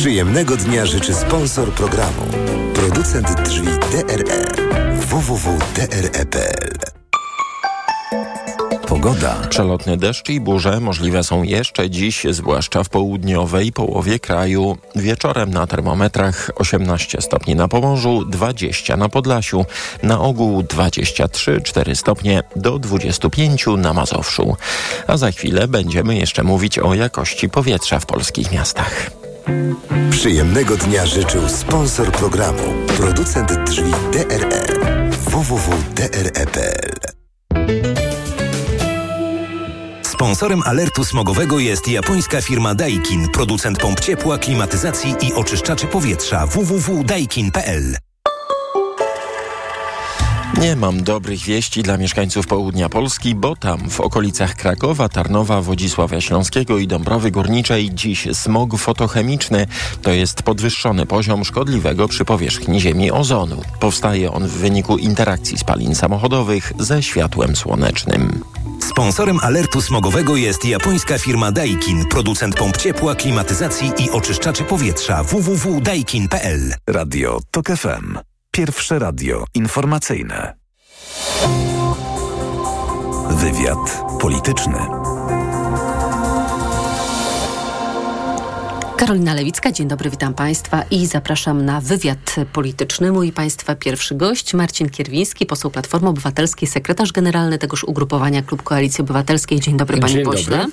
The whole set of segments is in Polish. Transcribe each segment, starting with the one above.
Przyjemnego dnia życzy sponsor programu. Producent drzwi DRE. www.dre.pl Pogoda. Przelotny deszcz i burze możliwe są jeszcze dziś, zwłaszcza w południowej połowie kraju. Wieczorem na termometrach 18 stopni na Pomorzu, 20 na Podlasiu, na ogół 23-4 stopnie do 25 na Mazowszu. A za chwilę będziemy jeszcze mówić o jakości powietrza w polskich miastach. Przyjemnego dnia życzył sponsor programu, producent drzwi DRE. www.dre.pl Sponsorem alertu smogowego jest japońska firma Daikin, producent pomp ciepła, klimatyzacji i oczyszczaczy powietrza www.daikin.pl. Nie mam dobrych wieści dla mieszkańców południa Polski, bo tam w okolicach Krakowa, Tarnowa, Wodzisławia Śląskiego i Dąbrowy Górniczej dziś smog fotochemiczny. To jest podwyższony poziom szkodliwego przy powierzchni Ziemi ozonu. Powstaje on w wyniku interakcji spalin samochodowych ze światłem słonecznym. Sponsorem alertu smogowego jest japońska firma Daikin, producent pomp ciepła, klimatyzacji i oczyszczaczy powietrza www.daikin.pl. Radio TOK FM. Pierwsze radio informacyjne. Wywiad polityczny. Karolina Lewicka, dzień dobry, witam Państwa i zapraszam na wywiad polityczny. Mój Państwa pierwszy gość, Marcin Kierwiński, poseł Platformy Obywatelskiej, sekretarz generalny tegoż ugrupowania Klub Koalicji Obywatelskiej. Dzień dobry, panie dzień pośle. Dobry.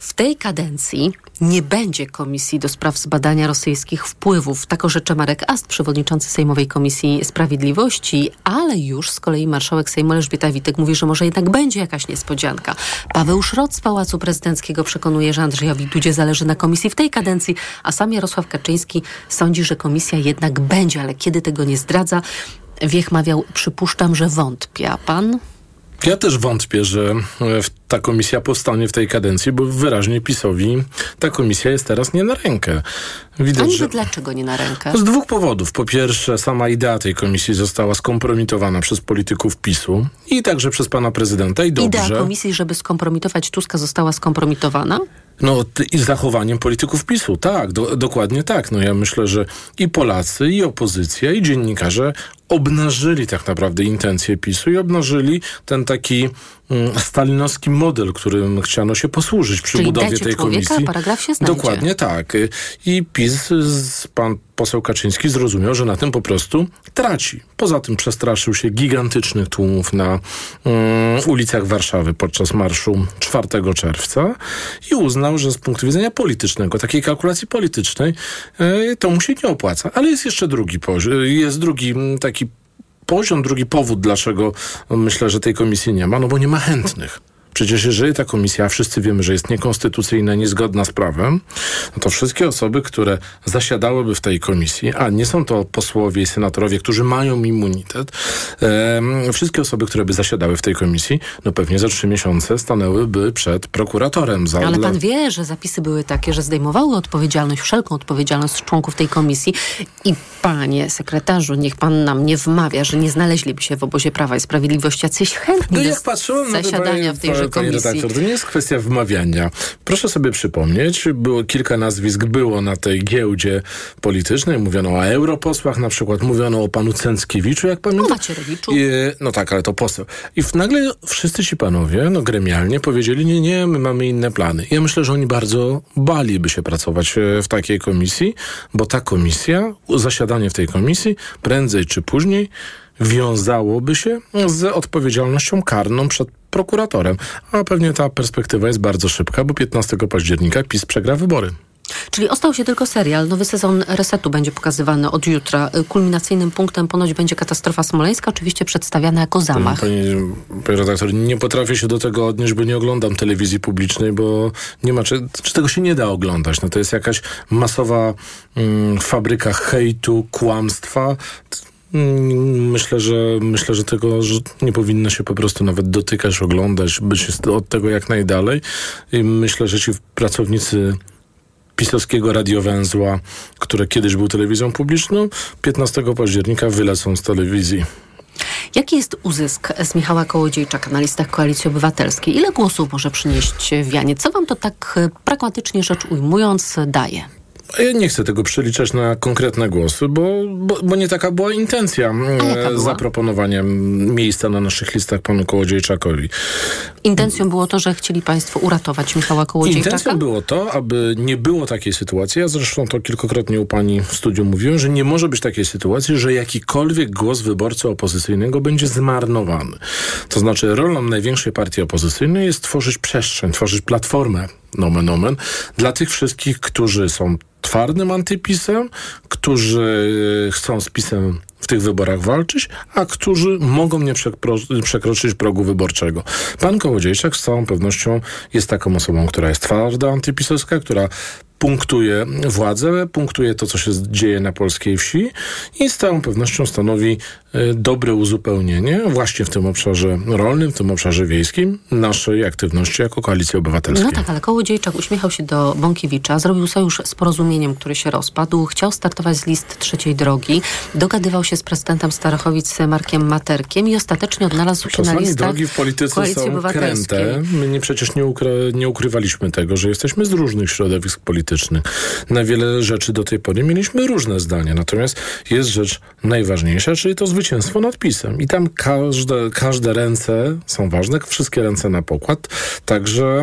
W tej kadencji nie będzie komisji do spraw zbadania rosyjskich wpływów. Tak orzecze Marek Ast, przewodniczący Sejmowej Komisji Sprawiedliwości, ale już z kolei marszałek Sejmu Elżbieta Witek mówi, że może jednak będzie jakaś niespodzianka. Paweł Szrot z Pałacu Prezydenckiego przekonuje, że Andrzejowi Dudzie zależy na komisji w tej kadencji, a sam Jarosław Kaczyński sądzi, że komisja jednak będzie, ale kiedy tego nie zdradza, Wiech mawiał, przypuszczam, że wątpi. A pan? Ja też wątpię, że ta komisja powstanie w tej kadencji, bo wyraźnie PiSowi ta komisja jest teraz nie na rękę. Widać, A niby że... dlaczego nie na rękę? Z dwóch powodów. Po pierwsze, sama idea tej komisji została skompromitowana przez polityków PiSu i także przez pana prezydenta i dobrze. Idea komisji, żeby skompromitować Tuska została skompromitowana? No i zachowaniem polityków PiSu, tak, do, dokładnie tak. No ja myślę, że i Polacy, i opozycja, i dziennikarze obnażyli tak naprawdę intencje PiSu i obnażyli ten taki stalinowski model, którym chciano się posłużyć przy Czyli budowie tej człowieka, komisji. paragraf się znajdzie. Dokładnie tak. I PiS, pan poseł Kaczyński zrozumiał, że na tym po prostu traci. Poza tym przestraszył się gigantycznych tłumów na mm, ulicach Warszawy podczas marszu 4 czerwca i uznał, że z punktu widzenia politycznego, takiej kalkulacji politycznej, e, to mu się nie opłaca. Ale jest jeszcze drugi poziom, jest drugi taki poziom, drugi powód, dlaczego myślę, że tej komisji nie ma, no bo nie ma chętnych. Przecież jeżeli ta komisja, a wszyscy wiemy, że jest niekonstytucyjna, niezgodna z prawem, no to wszystkie osoby, które zasiadałyby w tej komisji, a nie są to posłowie i senatorowie, którzy mają immunitet, e, wszystkie osoby, które by zasiadały w tej komisji, no pewnie za trzy miesiące stanęłyby przed prokuratorem. Za Ale pan wie, że zapisy były takie, że zdejmowały odpowiedzialność, wszelką odpowiedzialność z członków tej komisji i panie sekretarzu, niech pan nam nie wmawia, że nie znaleźliby się w obozie Prawa i Sprawiedliwości jacyś chętni no do jak patrzyłem zasiadania w tejże Panie redaktor, to nie jest kwestia wmawiania. Proszę sobie przypomnieć, było kilka nazwisk było na tej giełdzie politycznej. Mówiono o europosłach, na przykład mówiono o panu Cęckiewiczu, jak pamiętam. O Macierewiczu. I, no tak, ale to poseł. I nagle wszyscy ci panowie, no gremialnie, powiedzieli, nie, nie, my mamy inne plany. Ja myślę, że oni bardzo baliby się pracować e, w takiej komisji, bo ta komisja, zasiadanie w tej komisji, prędzej czy później wiązałoby się z odpowiedzialnością karną przed prokuratorem. A pewnie ta perspektywa jest bardzo szybka, bo 15 października PiS przegra wybory. Czyli ostał się tylko serial. Nowy sezon Resetu będzie pokazywany od jutra. Kulminacyjnym punktem ponoć będzie katastrofa smoleńska, oczywiście przedstawiana jako zamach. Panie, panie redaktor, nie potrafię się do tego odnieść, bo nie oglądam telewizji publicznej, bo nie ma, czy, czy tego się nie da oglądać. No to jest jakaś masowa mm, fabryka hejtu, kłamstwa. Mm, myślę, że myślę, że tego że nie powinno się po prostu nawet dotykać, oglądać, być od tego jak najdalej. I myślę, że ci pracownicy pisowskiego radiowęzła, które kiedyś był telewizją publiczną, 15 października wylecą z telewizji. Jaki jest uzysk z Michała Kołodziejczaka na listach Koalicji Obywatelskiej? Ile głosów może przynieść Wianie? Co wam to tak pragmatycznie rzecz ujmując daje? Ja nie chcę tego przeliczać na konkretne głosy, bo, bo, bo nie taka była intencja była? zaproponowania miejsca na naszych listach panu Kołodziejczakowi. Intencją było to, że chcieli państwo uratować Michała Kołodziejczaka? Intencją było to, aby nie było takiej sytuacji, ja zresztą to kilkakrotnie u pani w studiu mówiłem, że nie może być takiej sytuacji, że jakikolwiek głos wyborcy opozycyjnego będzie zmarnowany. To znaczy rolą największej partii opozycyjnej jest tworzyć przestrzeń, tworzyć platformę, nomen omen, dla tych wszystkich, którzy są twardym antypisem, którzy e, chcą z pisem w tych wyborach walczyć, a którzy mogą nie przekro- przekroczyć progu wyborczego. Pan Kołodziejczak z całą pewnością jest taką osobą, która jest twarda antypisowska, która punktuje władzę, punktuje to, co się dzieje na polskiej wsi i z całą pewnością stanowi e, dobre uzupełnienie właśnie w tym obszarze rolnym, w tym obszarze wiejskim naszej aktywności jako Koalicji Obywatelskiej. No tak, ale Kołodziejczak uśmiechał się do Bąkiewicza, zrobił sojusz z porozumieniem, który się rozpadł, chciał startować z list trzeciej drogi, dogadywał się z prezydentem Starachowic Markiem Materkiem i ostatecznie odnalazł się na Czasami listach drogi w polityce Koalicji są Obywatelskiej. kręte. My nie, przecież nie, ukry- nie ukrywaliśmy tego, że jesteśmy z różnych środowisk politycznych. Na wiele rzeczy do tej pory mieliśmy różne zdania. Natomiast jest rzecz najważniejsza, czyli to zwycięstwo nad PiSem. I tam każde, każde ręce są ważne, wszystkie ręce na pokład. Także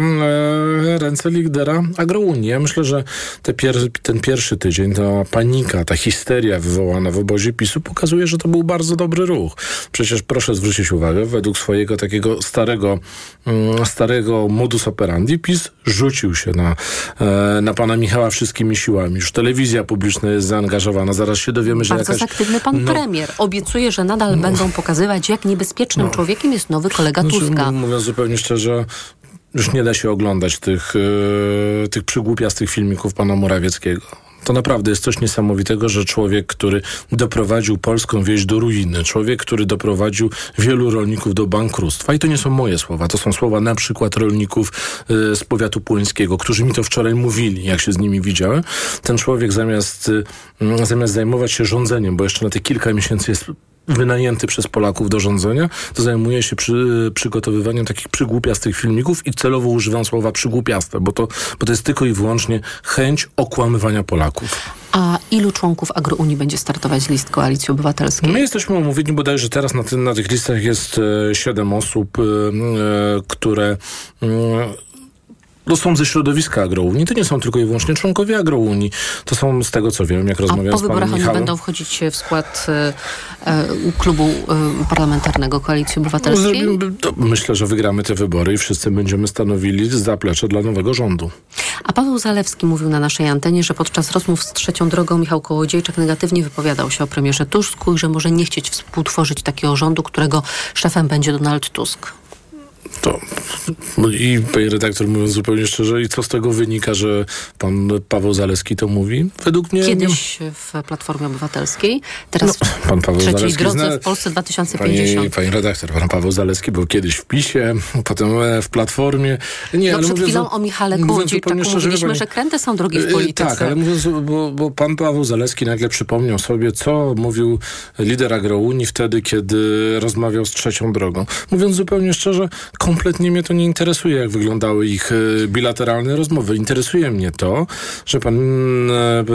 e, ręce lidera agrounii. Ja myślę, że te pier ten pierwszy tydzień, ta panika, ta histeria wywołana w obozie PiSu pokazuje, że to był bardzo dobry ruch. Przecież proszę zwrócić uwagę, według swojego takiego starego, mm, starego modus operandi PiS rzucił się na, e, na pana Michała wszystkimi siłami. Już telewizja publiczna jest zaangażowana. Zaraz się dowiemy, że Bardzo jakaś... jest aktywny pan no- premier. Obiecuje, że nadal będą pokazywać, jak niebezpiecznym człowiekiem jest nowy kolega Znaczy, Tuska. Mówiąc zupełnie szczerze, już nie da się oglądać tych, e, tych przygłupiastych filmików pana Morawieckiego. To naprawdę jest coś niesamowitego, że człowiek, który doprowadził polską wieś do ruiny, człowiek, który doprowadził wielu rolników do bankructwa, i to nie są moje słowa, to są słowa na przykład rolników e, z powiatu płońskiego, którzy mi to wczoraj mówili, jak się z nimi widziałem. Ten człowiek zamiast, e, zamiast zajmować się rządzeniem, bo jeszcze na te kilka miesięcy jest wynajęty przez Polaków do rządzenia, to zajmuje się przy, przygotowywaniem takich przygłupiastych filmików i celowo używam słowa przygłupiaste, bo to, bo to jest tylko i wyłącznie chęć okłamywania Polaków. A ilu członków Agrounii będzie startować z list Koalicji Obywatelskiej? My jesteśmy omówieni bodajże teraz na, tym, na tych listach jest e, siedem osób, e, e, które no są ze środowiska Agrounii. To nie są tylko i wyłącznie członkowie Agrounii. To są z tego, co wiem, jak rozmawiam po z panem wyborach oni Michałem. będą wchodzić w skład e, e, klubu e, parlamentarnego Koalicji Obywatelskiej? To myślę, że wygramy te wybory i wszyscy będziemy stanowili zaplecze dla nowego rządu. A Paweł Zalewski mówił na naszej antenie, że podczas rozmów z trzecią drogą Michał Kołodziejczak negatywnie wypowiadał się o premierze Tusku i że może nie chcieć współtworzyć takiego rządu, którego szefem będzie Donald Tusk. To, no i panie redaktor, mówiąc zupełnie szczerze, i co z tego wynika, że pan Paweł Zaleski to mówi? Według mnie... Kiedyś w Platformie Obywatelskiej, teraz w Pan Paweł trzeciej Zaleski drodze zna- w Polsce Pani, 2050. pani redaktor, pan Paweł Zaleski był kiedyś w PiSie, potem e, w Platformie. Nie, No ale przed chwilą o Michale Kołodziejczaku zupełnie szczerze, mówiliśmy, pani- że kręte są drogi w E, polityce. Tak, ale mówiąc, bo, bo pan Paweł Zaleski nagle przypomniał sobie, co mówił lider Agrounii wtedy, kiedy rozmawiał z trzecią drogą. Mówiąc zupełnie szczerze, kompletnie mnie to nie interesuje, jak wyglądały ich e, bilateralne rozmowy. Interesuje mnie to, że pan, e, e,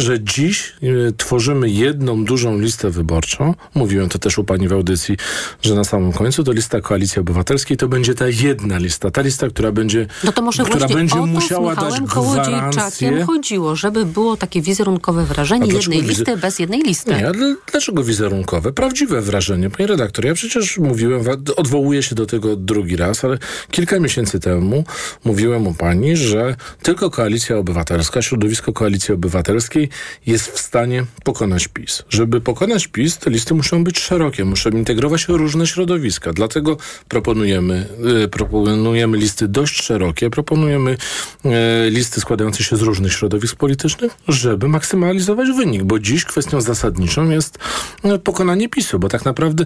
że dziś tworzymy jedną dużą listę wyborczą. Mówiłem to też u pani w audycji, że na samym końcu to lista Koalicji Obywatelskiej to będzie ta jedna lista, ta lista, która będzie, No to może która będzie o to musiała z dać gwarancję. Chodziło, żeby było takie wizerunkowe wrażenie jednej wizer- listy bez jednej listy. Nie, dlaczego wizerunkowe? Prawdziwe wrażenie. Panie redaktor, ja przecież mówiłem, odwołuję się do drugi raz, ale kilka miesięcy temu mówiłem u pani, że tylko Koalicja Obywatelska, środowisko Koalicji Obywatelskiej jest w stanie pokonać PiS. Żeby pokonać PiS, te listy muszą być szerokie, muszą integrować różne środowiska. Dlatego proponujemy, y, proponujemy listy dość szerokie, proponujemy y, listy składające się z różnych środowisk politycznych, żeby maksymalizować wynik, bo dziś kwestią zasadniczą jest y, pokonanie PiSu, bo tak naprawdę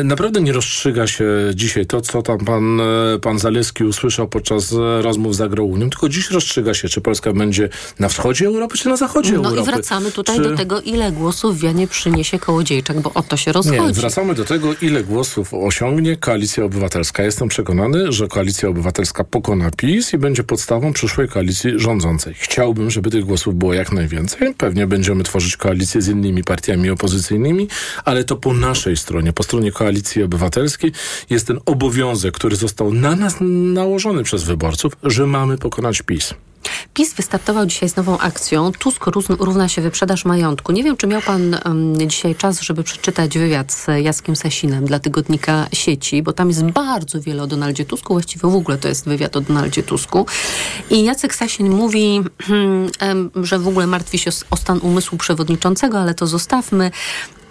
y, naprawdę nie rozstrzyga się dzisiaj to, co tam pan, y, pan Zaleski usłyszał podczas y, rozmów z Agrounią, tylko dziś rozstrzyga się, czy Polska będzie na wschodzie Europy, czy na zachodzie No Europy. i wracamy tutaj czy... do tego, ile głosów wianie przyniesie Kołodziejczak, bo o to się rozchodzi. Nie, wracamy do tego, ile głosów osiągnie Koalicja Obywatelska. Jestem przekonany, że Koalicja Obywatelska pokona PiS i będzie podstawą przyszłej koalicji rządzącej. Chciałbym, żeby tych głosów było jak najwięcej. Pewnie będziemy tworzyć koalicję z innymi partiami opozycyjnymi, ale to po naszej stronie, po stronie Koalicji Obywatelskiej jest ten obowiązek, który został na nas nałożony przez wyborców, że mamy pokonać PiS. PiS wystartował dzisiaj z nową akcją. Tusk równa się wyprzedaż majątku. Nie wiem, czy miał pan um, dzisiaj czas, żeby przeczytać wywiad z Jackiem Sasinem dla tygodnika sieci, bo tam jest bardzo wiele o Donaldzie Tusku. Właściwie w ogóle to jest wywiad o Donaldzie Tusku. I Jacek Sasin mówi, że w ogóle martwi się o stan umysłu przewodniczącego, ale to zostawmy.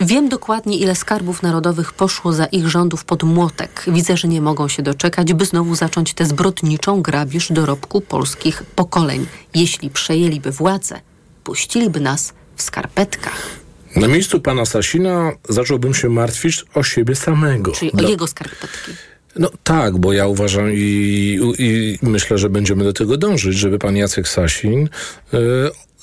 Wiem dokładnie, ile skarbów narodowych poszło za ich rządów pod młotek. Widzę, że nie mogą się doczekać, by znowu zacząć tę zbrodniczą grabież dorobku polskich pokoleń. Jeśli przejęliby władzę, puściliby nas w skarpetkach. Na miejscu pana Sasina zacząłbym się martwić o siebie samego. Czyli o jego skarpetki. No tak, bo ja uważam i, i, myślę, że będziemy do tego dążyć, żeby pan Jacek Sasin y,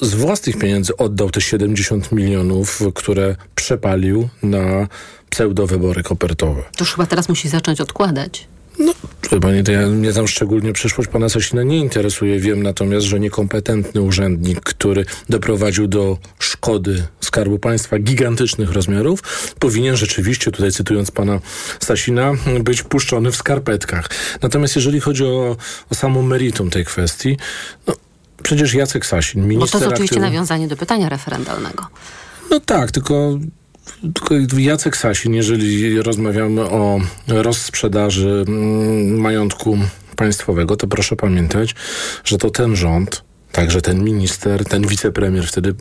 z własnych pieniędzy oddał te 70 milionów, które przepalił na pseudowybory kopertowe. To już chyba teraz musi zacząć odkładać. No, Panie, to ja, mnie tam szczególnie przyszłość pana Sasina nie interesuje. Wiem natomiast, że niekompetentny urzędnik, który doprowadził do szkody Skarbu Państwa gigantycznych rozmiarów, powinien rzeczywiście, tutaj cytując pana Sasina, być puszczony w skarpetkach. Natomiast jeżeli chodzi o, o samo meritum tej kwestii, no, przecież Jacek Sasin, minister... Bo to jest oczywiście aktywu... nawiązanie do pytania referendalnego. No tak, tylko tylko Jacek Sasin, jeżeli rozmawiamy o rozsprzedaży mm, majątku państwowego, to proszę pamiętać, że to ten rząd, także ten minister, ten wicepremier, wtedy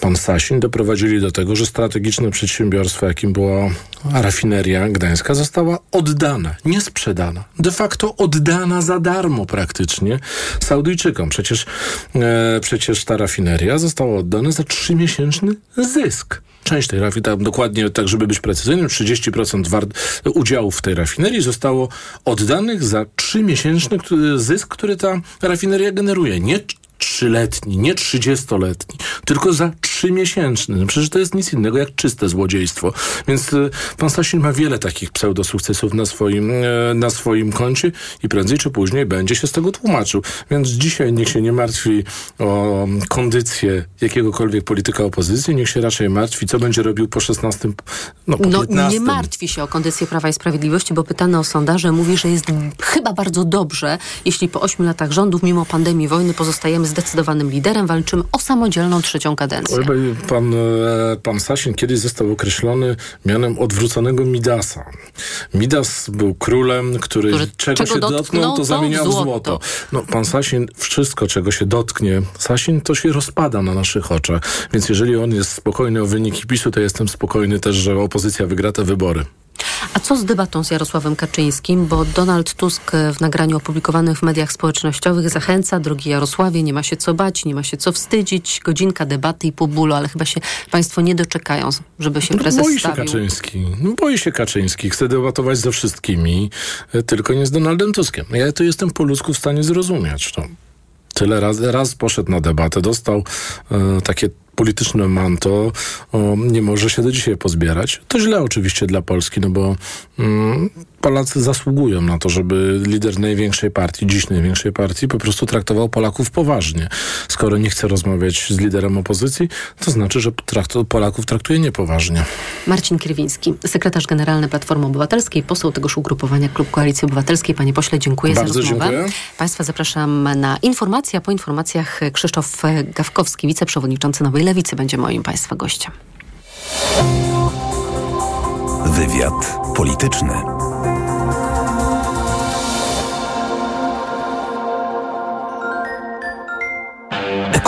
pan Sasin, doprowadzili do tego, że strategiczne przedsiębiorstwo, jakim była rafineria gdańska, została oddana, nie sprzedana. De facto oddana za darmo praktycznie Saudyjczykom. Przecież, e, przecież ta rafineria została oddana za trzymiesięczny zysk część tej rafinerii, dokładnie tak, żeby być precyzyjnym, 30% udziałów w tej rafinerii zostało oddanych za trzymiesięczny zysk, który ta rafineria generuje. Nie trzyletni, nie trzydziestoletni, tylko za trzymiesięczny. No przecież to jest nic innego jak czyste złodziejstwo. Więc y, pan Sasin ma wiele takich pseudosukcesów na swoim, y, na swoim koncie i prędzej czy później będzie się z tego tłumaczył. Więc dzisiaj niech się nie martwi o kondycję jakiegokolwiek polityka opozycji, niech się raczej martwi, co będzie robił po 16, no po no, 15. nie martwi się o kondycję Prawa i Sprawiedliwości, bo pytany o sondaże mówi, że jest chyba bardzo dobrze, jeśli po ośmiu latach rządów, mimo pandemii wojny, pozostajemy zdecydowanym liderem, walczymy o samodzielną trzecią kadencję. Pan, e, pan Sasin kiedyś został określony mianem odwróconego Midasa. Midas był królem, który, który czego, się dotknął, dotknął, to zamieniał w złoto. złoto. No, pan Sasin, wszystko czego się dotknie, Sasin to się rozpada na naszych oczach. Więc jeżeli on jest spokojny o wyniki PiSu, to jestem spokojny też, że opozycja wygra te wybory. A co z debatą z Jarosławem Kaczyńskim? Bo Donald Tusk w nagraniu opublikowanym w mediach społecznościowych zachęca, drogi Jarosławie, nie ma się co bać, nie ma się co wstydzić, godzinka debaty i po bólu, ale chyba się państwo nie doczekają, żeby się no, prezes boi stawił. Się Kaczyński. No, boi się Kaczyński. Chce debatować ze wszystkimi, e, tylko nie z Donaldem Tuskiem. Ja to jestem po ludzku w stanie zrozumieć. No. Tyle raz, raz poszedł na debatę, dostał e, takie polityczne manto o, nie może się do dzisiaj pozbierać. To źle oczywiście dla Polski, no bo mm, Polacy zasługują na to, żeby lider największej partii, dziś największej partii, po prostu traktował Polaków poważnie. Skoro nie chce rozmawiać z liderem opozycji, to znaczy, że trakt Polaków traktuje niepoważnie. Marcin Kierwiński, sekretarz generalny Platformy Obywatelskiej, poseł tegoż ugrupowania Klub Koalicji Obywatelskiej. Panie pośle, dziękuję Bardzo za rozmowę. Dziękuję. Państwa zapraszam na informacje, a po informacjach Krzysztof Gawkowski, wiceprzewodniczący Nowej Lewicy, będzie moim Państwa gościem. Wywiad polityczny.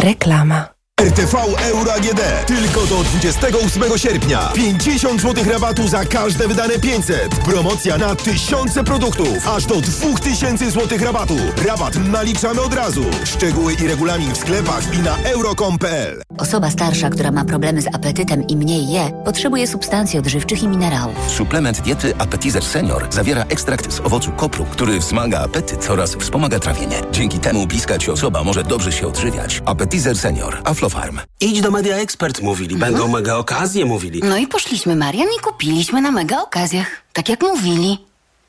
Reklama. RTV Euro AGD. Tylko do 28 sierpnia. 50 zł rabatu za każde wydane 500. Promocja na tysiące produktów. Aż do 2000 zł rabatu. Rabat naliczamy od razu. Szczegóły i regulamin w sklepach i na euro.com.pl. Osoba starsza, która ma problemy z apetytem i mniej je, potrzebuje substancji odżywczych i minerałów. Suplement diety Appetizer Senior zawiera ekstrakt z owocu kopru, który wzmaga apetyt oraz wspomaga trawienie. Dzięki temu bliska ci osoba może dobrze się odżywiać. Appetizer Senior. Aflofarm. Idź do Media Expert, mówili. Będą mega okazje, mówili. No i poszliśmy, Marian, i kupiliśmy na mega okazjach. Tak jak mówili.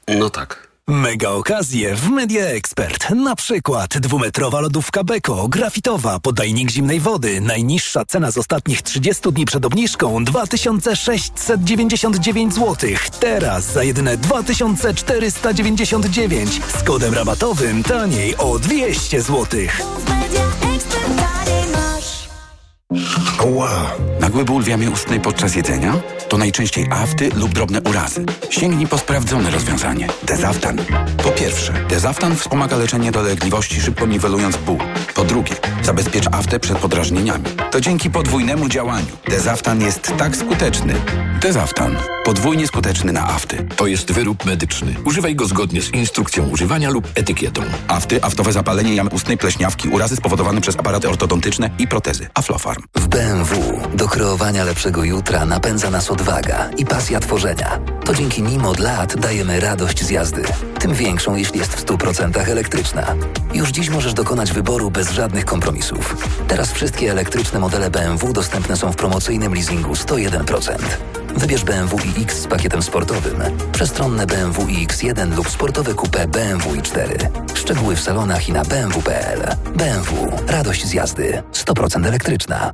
No tak. Mega okazje w Media Expert. Na przykład dwumetrowa lodówka Beko, grafitowa, podajnik zimnej wody. Najniższa cena z ostatnich 30 dni przed obniżką 2699 zł. Teraz za jedyne 2499 z kodem rabatowym taniej o 200 zł. Ła! Nagły ból w jamie ustnej podczas jedzenia? To najczęściej afty lub drobne urazy. Sięgnij po sprawdzone rozwiązanie. Dezaftan. Po pierwsze, Dezaftan wspomaga leczenie dolegliwości, szybko niwelując ból. Po drugie, zabezpiecz aftę przed podrażnieniami. To dzięki podwójnemu działaniu. Dezaftan jest tak skuteczny. Dezaftan. Podwójnie skuteczny na afty. To jest wyrób medyczny. Używaj go zgodnie z instrukcją używania lub etykietą. Afty, aftowe zapalenie jamy ustnej, pleśniawki, urazy spowodowane przez aparaty ortodontyczne i protezy. Aflofarm. W BMW do kreowania lepszego jutra napędza nas odwaga i pasja tworzenia. To dzięki nim od lat dajemy radość z jazdy. Tym większą, jeśli jest w 100% elektryczna. Już dziś możesz dokonać wyboru bez żadnych kompromisów. Teraz wszystkie elektryczne modele BMW dostępne są w promocyjnym leasingu 101%. Wybierz BMW iX z pakietem sportowym, przestronne BMW iX1 lub sportowe coupe BMW i4. Szczegóły w salonach i na bmw.pl. BMW. Radość z jazdy. 100% elektryczna.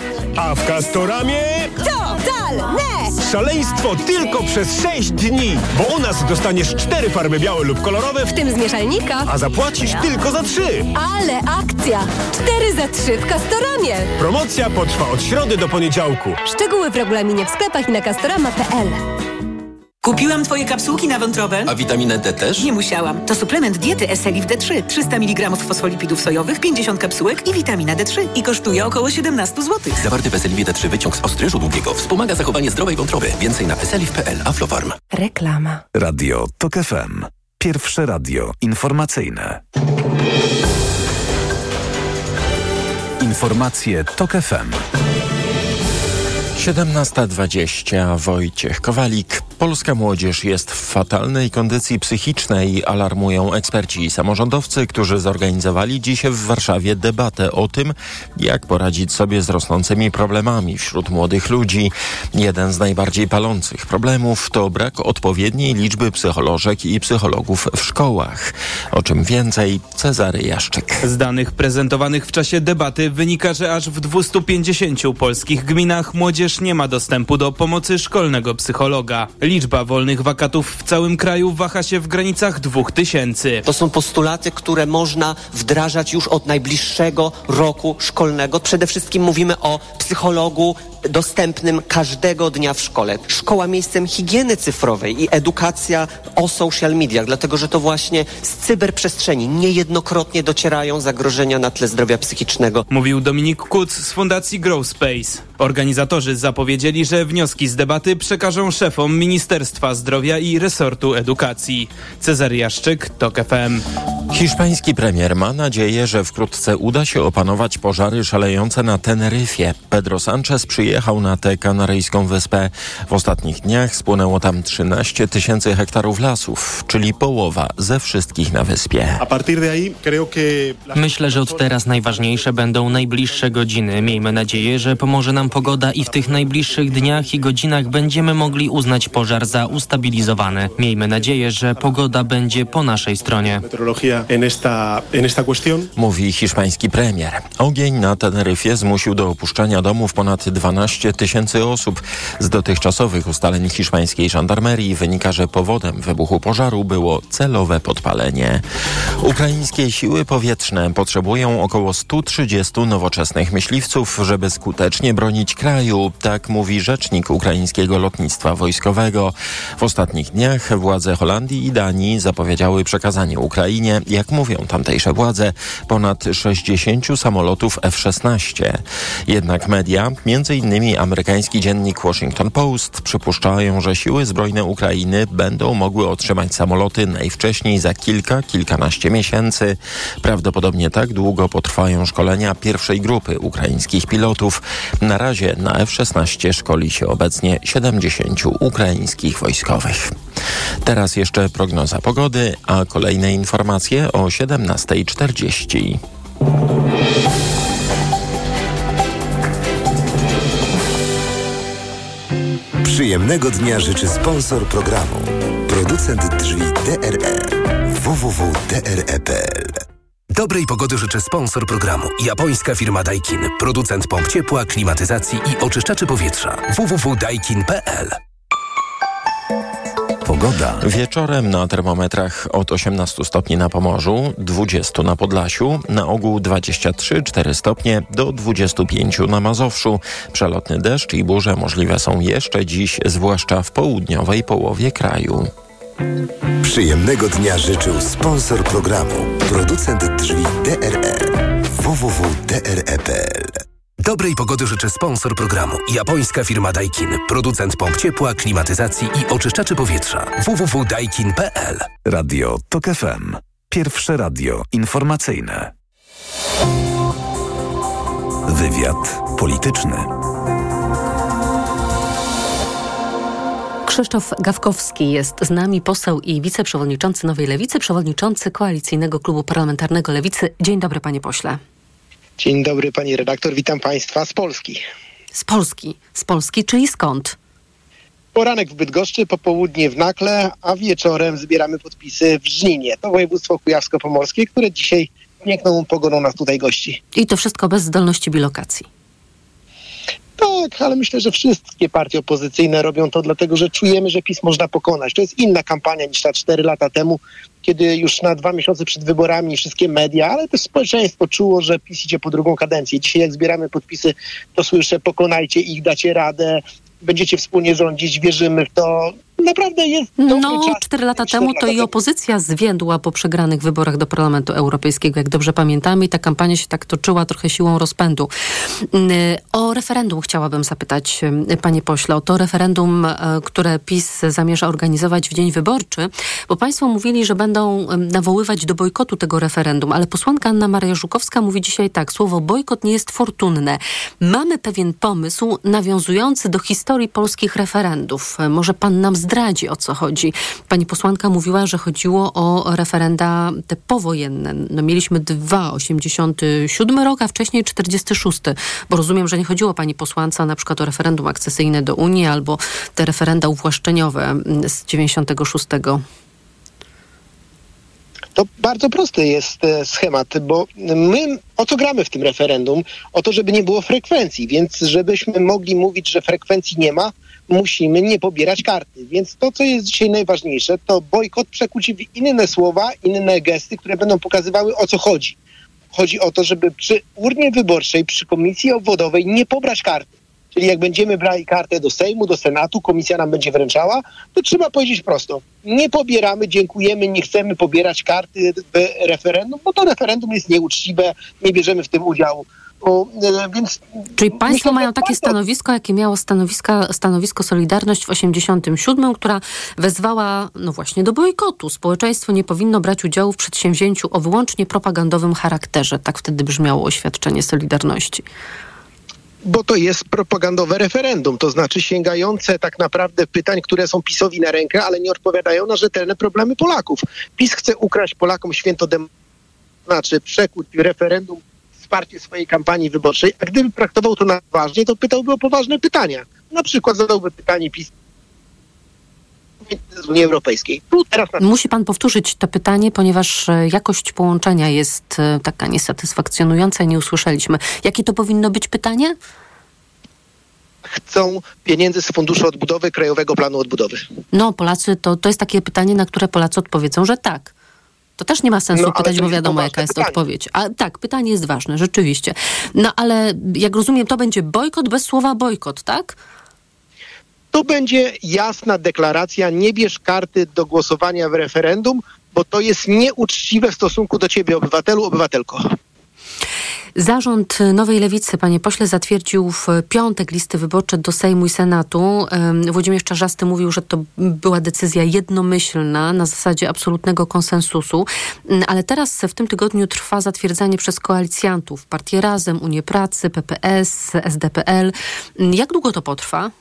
A w Castoramie... Totalne! Szaleństwo tylko przez 6 dni, bo u nas dostaniesz cztery farby białe lub kolorowe, W tym z mieszalnika. a zapłacisz tylko za trzy. Ale akcja! 4 za 3 w Castoramie. Promocja potrwa od środy do poniedziałku. Szczegóły w regulaminie w sklepach i na castorama.pl. Kupiłam twoje kapsułki na wątrobę. A witaminę D też? Nie musiałam. To suplement diety Eselif D3. 300 mg fosfolipidów sojowych, 50 kapsułek i witamina D3. I kosztuje około 17 zł. Zawarty w Eseliwie D3 wyciąg z ostryżu długiego wspomaga zachowanie zdrowej wątroby. Więcej na eselif.pl. Aflofarm. Reklama. Radio TOK FM. Pierwsze radio informacyjne. Informacje TOK FM. 17.20 Wojciech Kowalik. Polska młodzież jest w fatalnej kondycji psychicznej, alarmują eksperci i samorządowcy, którzy zorganizowali dziś w Warszawie debatę o tym, jak poradzić sobie z rosnącymi problemami wśród młodych ludzi. Jeden z najbardziej palących problemów to brak odpowiedniej liczby psycholożek i psychologów w szkołach. O czym więcej Cezary Jaszczyk. Z danych prezentowanych w czasie debaty wynika, że aż w 250 polskich gminach młodzież nie ma dostępu do pomocy szkolnego psychologa. Liczba wolnych wakatów w całym kraju waha się w granicach 2000. To są postulaty, które można wdrażać już od najbliższego roku szkolnego. Przede wszystkim mówimy o psychologu dostępnym każdego dnia w szkole. Szkoła miejscem higieny cyfrowej i edukacja o social mediach, dlatego że to właśnie z cyberprzestrzeni niejednokrotnie docierają zagrożenia na tle zdrowia psychicznego. Mówił Dominik Kuc z Fundacji Grow Space. Organizatorzy zapowiedzieli, że wnioski z debaty przekażą szefom Ministerstwa Zdrowia i Resortu Edukacji. Cezary Jaszczyk, TOK FM. Hiszpański premier ma nadzieję, że wkrótce uda się opanować pożary szalejące na Teneryfie. Pedro Sanchez przyjechał na tę kanaryjską wyspę. W ostatnich dniach spłonęło tam 13 tysięcy hektarów lasów, czyli połowa ze wszystkich na wyspie. Myślę, że od teraz najważniejsze będą najbliższe godziny. Miejmy nadzieję, że pomoże nam pogoda i w tych najbliższych dniach i godzinach będziemy mogli uznać pożar za ustabilizowany. Miejmy nadzieję, że pogoda będzie po naszej stronie. Mówi hiszpański premier. Ogień na Teneryfie zmusił do opuszczenia domów ponad 12 tysięcy osób. Z dotychczasowych ustaleń hiszpańskiej żandarmerii wynika, że powodem wybuchu pożaru było celowe podpalenie. Ukraińskie siły powietrzne potrzebują około 130 nowoczesnych myśliwców, żeby skutecznie bronić kraju, tak mówi rzecznik ukraińskiego lotnictwa wojskowego. W ostatnich dniach władze Holandii i Danii zapowiedziały przekazanie Ukrainie, jak mówią tamtejsze władze, ponad 60 samolotów F-16. Jednak media, m.in. amerykański dziennik Washington Post, przypuszczają, że siły zbrojne Ukrainy będą mogły otrzymać samoloty najwcześniej za kilka, kilkanaście miesięcy. Prawdopodobnie tak długo potrwają szkolenia pierwszej grupy ukraińskich pilotów. Na razie na F-16 szkoli się obecnie 70 ukraińskich wojskowych. Teraz jeszcze prognoza pogody, a kolejne informacje o 17.40. Przyjemnego dnia życzy sponsor programu. Producent drzwi DRE www.dre.pl Dobrej pogody życzę sponsor programu. Japońska firma Daikin. Producent pomp ciepła, klimatyzacji i oczyszczaczy powietrza. www.daikin.pl Pogoda. Wieczorem na termometrach od 18 stopni na Pomorzu, 20 na Podlasiu, na ogół 23-4 stopnie do 25 na Mazowszu. Przelotny deszcz i burze możliwe są jeszcze dziś, zwłaszcza w południowej połowie kraju. Przyjemnego dnia życzył sponsor programu. Producent drzwi DRE www.dre.pl Dobrej pogody życzę sponsor programu. Japońska firma Daikin. Producent pomp ciepła, klimatyzacji i oczyszczaczy powietrza. www.daikin.pl Radio TOK FM. Pierwsze radio informacyjne. Wywiad polityczny. Krzysztof Gawkowski jest z nami, poseł i wiceprzewodniczący Nowej Lewicy, przewodniczący Koalicyjnego Klubu Parlamentarnego Lewicy. Dzień dobry, panie pośle. Dzień dobry, pani redaktor. Witam państwa z Polski. Z Polski. Z Polski, czyli skąd? Poranek w Bydgoszczy, popołudnie w Nakle, a wieczorem zbieramy podpisy w Żninie. To województwo kujawsko-pomorskie, które dzisiaj piękną pogodą nas tutaj gości. I to wszystko bez zdolności bilokacji. Tak, ale myślę, że wszystkie partie opozycyjne robią to dlatego, że czujemy, że PiS można pokonać. To jest inna kampania niż ta cztery lata temu, kiedy już na dwa miesiące przed wyborami wszystkie media, ale też społeczeństwo czuło, że PiS idzie po drugą kadencję. Dzisiaj jak zbieramy podpisy, to słyszę, pokonajcie ich, dacie radę, będziecie wspólnie rządzić, wierzymy w to naprawdę jest No, cztery lata temu to i opozycja zwiędła po przegranych wyborach do Parlamentu Europejskiego, jak dobrze pamiętamy, i ta kampania się tak toczyła trochę siłą rozpędu. Mm, o referendum chciałabym zapytać, panie pośle, o to referendum, e, które PiS zamierza organizować w dzień wyborczy, bo państwo mówili, że będą nawoływać do bojkotu tego referendum, ale posłanka Anna Maria Żukowska mówi dzisiaj tak, słowo bojkot nie jest fortunne. Mamy pewien pomysł nawiązujący do historii polskich referendów. Może pan nam zdradzi, o co chodzi. Pani posłanka mówiła, że chodziło o referenda te powojenne. No, mieliśmy dwa, 87 rok, a wcześniej 46. Bo rozumiem, że nie chodziło pani posłance na przykład o referendum akcesyjne do Unii albo te referenda uwłaszczeniowe z 96. To bardzo prosty jest e, schemat, bo my o co gramy w tym referendum? O to, żeby nie było frekwencji, więc żebyśmy mogli mówić, że frekwencji nie ma, musimy nie pobierać karty. Więc to, co jest dzisiaj najważniejsze, to bojkot przekuć w inne słowa, inne gesty, które będą pokazywały o co chodzi. Chodzi o to, żeby przy urnie wyborczej, przy komisji obwodowej nie pobrać karty. Czyli jak będziemy brali kartę do Sejmu, do Senatu, komisja nam będzie wręczała, to trzeba powiedzieć prosto. Nie pobieramy, dziękujemy, nie chcemy pobierać karty w referendum, bo to referendum jest nieuczciwe, nie bierzemy w tym udziału. E, więc Czyli państwo mają takie stanowisko, jakie miało stanowiska, stanowisko Solidarność w 87, która wezwała no właśnie do bojkotu. Społeczeństwo nie powinno brać udziału w przedsięwzięciu o wyłącznie propagandowym charakterze. Tak wtedy brzmiało oświadczenie Solidarności bo to jest propagandowe referendum, to znaczy sięgające tak naprawdę pytań, które są PiSowi na rękę, ale nie odpowiadają na rzetelne problemy Polaków. PiS chce ukraść Polakom święto demokracji, znaczy przekuć referendum wsparcie swojej kampanii wyborczej, a gdyby traktował to na poważnie, to pytałby o poważne pytania. Na przykład zadałby pytanie PiS z Unii Europejskiej. Tu teraz na... Musi pan powtórzyć to pytanie, ponieważ e, jakość połączenia jest e, taka niesatysfakcjonująca nie usłyszeliśmy. Jakie to powinno być pytanie? Chcą pieniędzy z Funduszu Odbudowy, Krajowego Planu Odbudowy. No, Polacy, to, to jest takie pytanie, na które Polacy odpowiedzą, że tak. To też nie ma sensu No, pytać, bo wiadomo, jaka jest pytanie. odpowiedź. A tak, pytanie jest ważne, rzeczywiście. No ale jak rozumiem, to będzie bojkot bez słowa bojkot, tak? To będzie jasna deklaracja, nie bierz karty do głosowania w referendum, bo to jest nieuczciwe w stosunku do ciebie, obywatelu, obywatelko. Zarząd Nowej Lewicy, panie pośle, zatwierdził w piątek listy wyborcze do Sejmu i Senatu. Włodzimierz Czarzasty mówił, że to była decyzja jednomyślna, na zasadzie absolutnego konsensusu, Mm, ale teraz w tym tygodniu trwa zatwierdzanie przez koalicjantów, Partię Razem, Unię Pracy, PPS, SDPL. Mm, Jak długo to potrwa?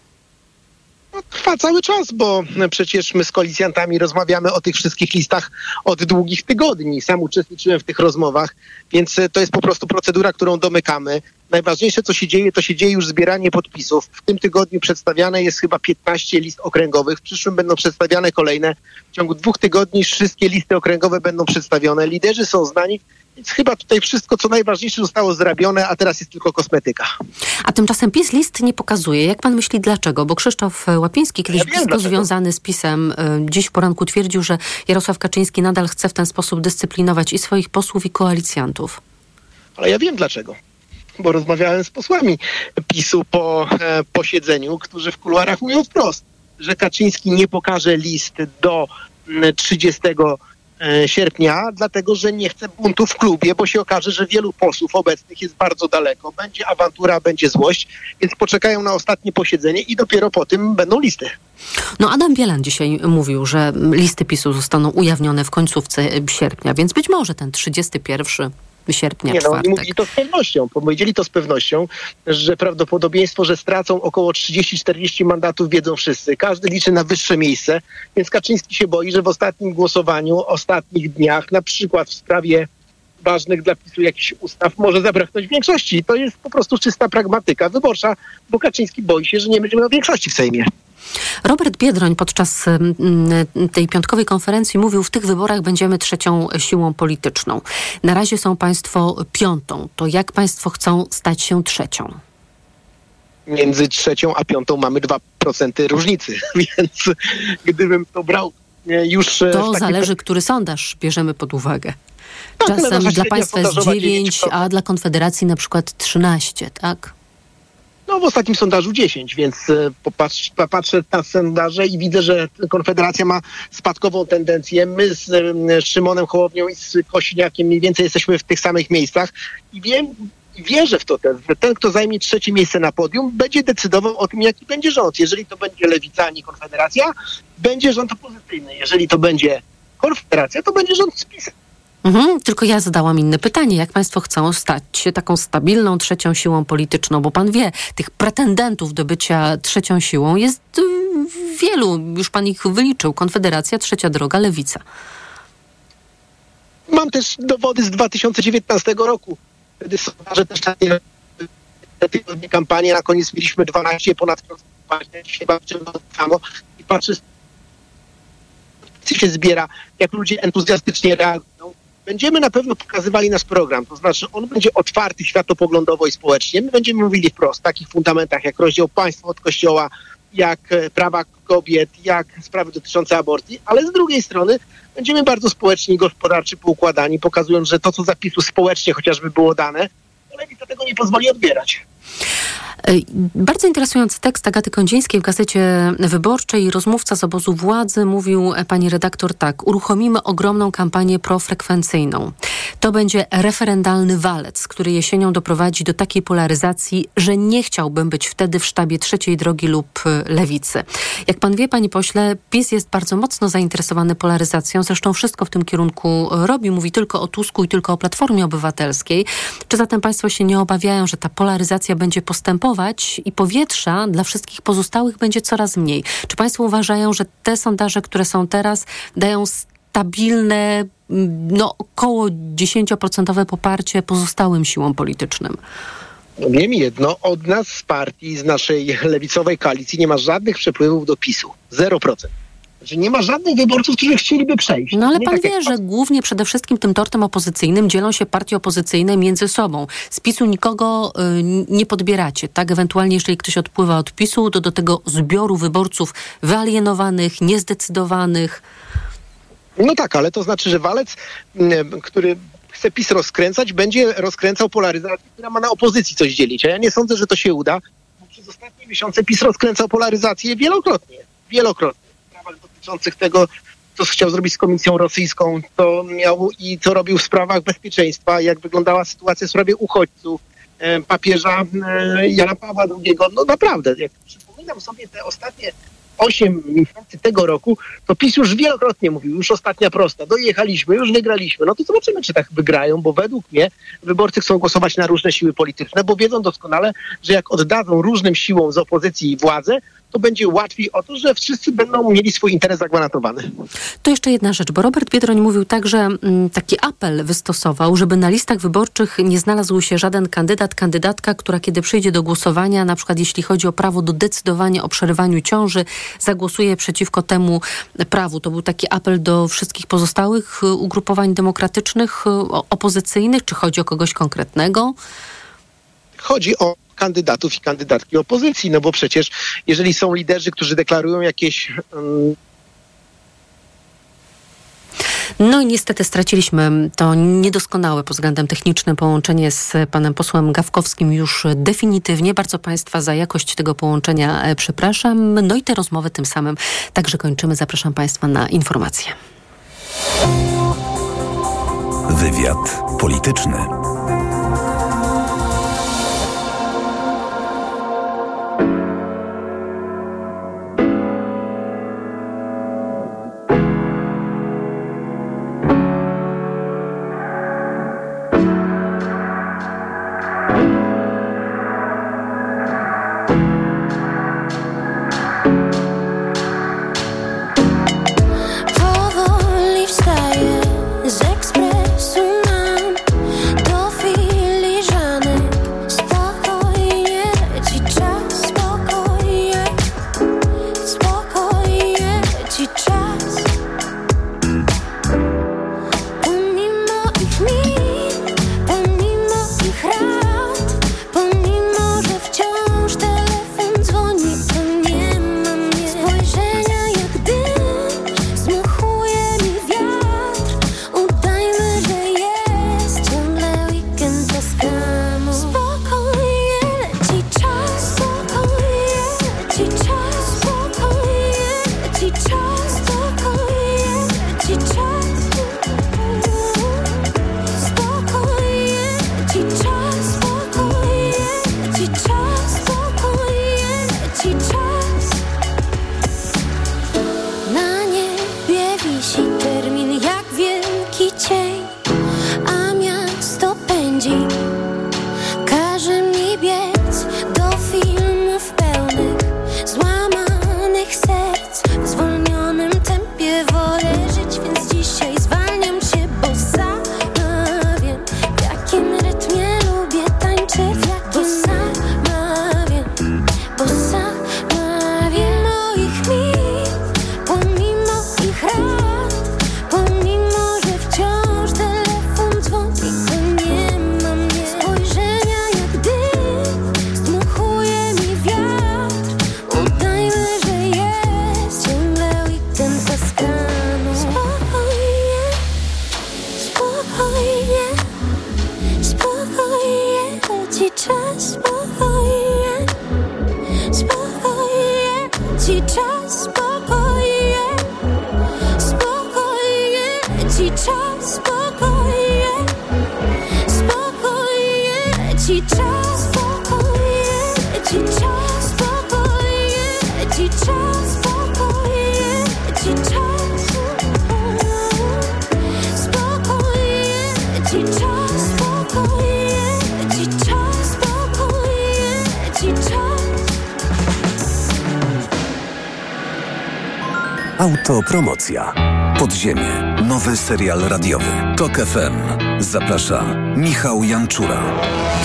Trwa cały czas, bo przecież my z koalicjantami rozmawiamy o tych wszystkich listach od długich tygodni. Sam uczestniczyłem w tych rozmowach, więc e, to jest po prostu procedura, którą domykamy. Najważniejsze, co się dzieje, to się dzieje już zbieranie podpisów. W tym tygodniu przedstawiane jest chyba 15 list okręgowych. W przyszłym będą przedstawiane kolejne. W ciągu dwóch tygodni wszystkie listy okręgowe będą przedstawione. Liderzy są znani, więc chyba tutaj wszystko, co najważniejsze, zostało zrobione, a teraz jest tylko kosmetyka. A tymczasem PiS list nie pokazuje. Jak pan myśli dlaczego? Bo Krzysztof Łapiński, kiedyś blisko dlaczego. związany z PiSem, y, dziś w poranku twierdził, że Jarosław Kaczyński nadal chce w ten sposób dyscyplinować i swoich posłów, i koalicjantów. Ale ja wiem dlaczego. Bo rozmawiałem z posłami PiSu po e, posiedzeniu, którzy w kuluarach mówią wprost, że Kaczyński nie pokaże list do mm, 30 e, sierpnia, dlatego że nie chce buntu w klubie, bo się okaże, że wielu posłów obecnych jest bardzo daleko. Będzie awantura, będzie złość, więc poczekają na ostatnie posiedzenie i dopiero po tym będą listy. No Adam Bielan dzisiaj mówił, że listy PiSu zostaną ujawnione w końcówce sierpnia, więc być może ten 31 sierpnia, Nie no, oni mówili to z pewnością. Powiedzieli to z pewnością, że prawdopodobieństwo, że stracą około 30-40 mandatów, wiedzą wszyscy. Każdy liczy na wyższe miejsce, więc Kaczyński się boi, że w ostatnim głosowaniu, ostatnich dniach, na przykład w sprawie ważnych dla PiSu jakichś ustaw, może zabraknąć większości. To jest po prostu czysta pragmatyka wyborcza, bo Kaczyński boi się, że nie będzie miał większości w Sejmie. Robert Biedroń podczas mm, tej piątkowej konferencji mówił, w tych wyborach będziemy trzecią siłą polityczną. Na razie są państwo piątą. To jak państwo chcą stać się trzecią? Między trzecią a piątą mamy 2% różnicy, więc gdybym to brał e, już... e, To zależy, który sondaż bierzemy pod uwagę. Tak, ale Czasem dla państwa jest sondażowa 9, a dla Konfederacji na przykład 13, tak? No w ostatnim sondażu 10, więc e, popatrz, patrzę na sondaże i widzę, że Konfederacja ma spadkową tendencję. My z e, Szymonem Hołownią i z Kosiniakiem mniej więcej jesteśmy w tych samych miejscach i wiem, wierzę w to też, że ten, kto zajmie trzecie miejsce na podium, będzie decydował o tym, jaki będzie rząd. Jeżeli to będzie Lewica, a nie Konfederacja, będzie rząd opozycyjny. Jeżeli to będzie Konfederacja, to będzie rząd z PiSem. Mhm, tylko ja zadałam inne pytanie. Jak państwo chcą stać się taką stabilną trzecią siłą polityczną? Bo pan wie, tych pretendentów do bycia trzecią siłą jest y, wielu. Już pan ich wyliczył. Konfederacja, Trzecia Droga, Lewica. Mam też dowody z 2019 roku. Wtedy sondaże też takie tygodnie kampanii, na koniec mieliśmy 12 ponad dzisiaj walczymy o to samo i patrzę, się zbiera, jak ludzie entuzjastycznie reagują. Będziemy na pewno pokazywali nasz program, to znaczy on będzie otwarty światopoglądowo i społecznie. My będziemy mówili wprost, w takich fundamentach jak rozdział państwa od kościoła, jak e, prawa kobiet, jak sprawy dotyczące aborcji, ale z drugiej strony będziemy bardzo społecznie i gospodarczy poukładani, pokazując, że to, co zapisu społecznie chociażby było dane, lewica tego nie pozwoli odbierać. Ej, Bardzo interesujący tekst Agaty Kądzińskiej w Gazecie Wyborczej. Rozmówca z obozu władzy mówił e, pani redaktor tak. Uruchomimy ogromną kampanię profrekwencyjną. To będzie referendalny walec, który jesienią doprowadzi do takiej polaryzacji, że nie chciałbym być wtedy w sztabie trzeciej drogi lub e, lewicy. Jak pan wie, panie pośle, PiS jest bardzo mocno zainteresowany polaryzacją. Zresztą wszystko w tym kierunku robi. Mówi tylko o Tusku i tylko o Platformie Obywatelskiej. Czy zatem państwo się nie obawiają, że ta polaryzacja będzie postępować i powietrza dla wszystkich pozostałych będzie coraz mniej? Czy państwo uważają, że te sondaże, które są teraz, dają stabilne, mm, no około 10% poparcie pozostałym siłom politycznym. Wiem jedno, od nas z partii, z naszej lewicowej koalicji nie ma żadnych przepływów do PiSu. 0%. Znaczy nie ma żadnych wyborców, którzy chcieliby przejść. No ale nie pan tak wie, że głównie przede wszystkim tym tortem opozycyjnym dzielą się partie opozycyjne między sobą. Z PiSu nikogo y, nie podbieracie, tak? Ewentualnie jeżeli ktoś odpływa od PiSu, to do tego zbioru wyborców wyalienowanych, niezdecydowanych. No tak, ale to znaczy, że walec, mm, który chce PiS rozkręcać, będzie rozkręcał polaryzację, która ma na opozycji coś dzielić. A ja nie sądzę, że to się uda, przez ostatnie miesiące PiS rozkręcał polaryzację wielokrotnie. Wielokrotnie. Dotyczących tego, co chciał zrobić z Komisją Rosyjską, co miał i co robił w sprawach bezpieczeństwa, jak wyglądała sytuacja w sprawie uchodźców, e, papieża e, Jana Pawła II. No naprawdę, jak przypominam sobie te ostatnie 8 miesięcy tego roku, to PiS już wielokrotnie mówił, już ostatnia prosta, dojechaliśmy, już wygraliśmy. No to zobaczymy, czy tak wygrają, bo według mnie wyborcy chcą głosować na różne siły polityczne, bo wiedzą doskonale, że jak oddadzą różnym siłom z opozycji władzę, to będzie łatwiej o to, że wszyscy będą mieli swój interes zagwarantowany. To jeszcze jedna rzecz, bo Robert Biedroń mówił tak, że mm, taki apel wystosował, żeby na listach wyborczych nie znalazł się żaden kandydat, kandydatka, która kiedy przyjdzie do głosowania, na przykład jeśli chodzi o prawo do decydowania o przerywaniu ciąży, zagłosuje przeciwko temu prawu. To był taki apel do wszystkich pozostałych y, ugrupowań demokratycznych, y, opozycyjnych, czy chodzi o kogoś konkretnego? Chodzi o kandydatów i kandydatki opozycji, no bo przecież jeżeli są liderzy, którzy deklarują jakieś um, No i niestety straciliśmy to niedoskonałe pod względem technicznym połączenie z panem posłem Gawkowskim już definitywnie. Bardzo państwa za jakość tego połączenia e, przepraszam. No i te rozmowy tym samym także kończymy. Zapraszam państwa na informacje. Wywiad polityczny. Autopromocja. Podziemie. nowy serial radiowy. TOK FM. Zaprasza Michał Janczura.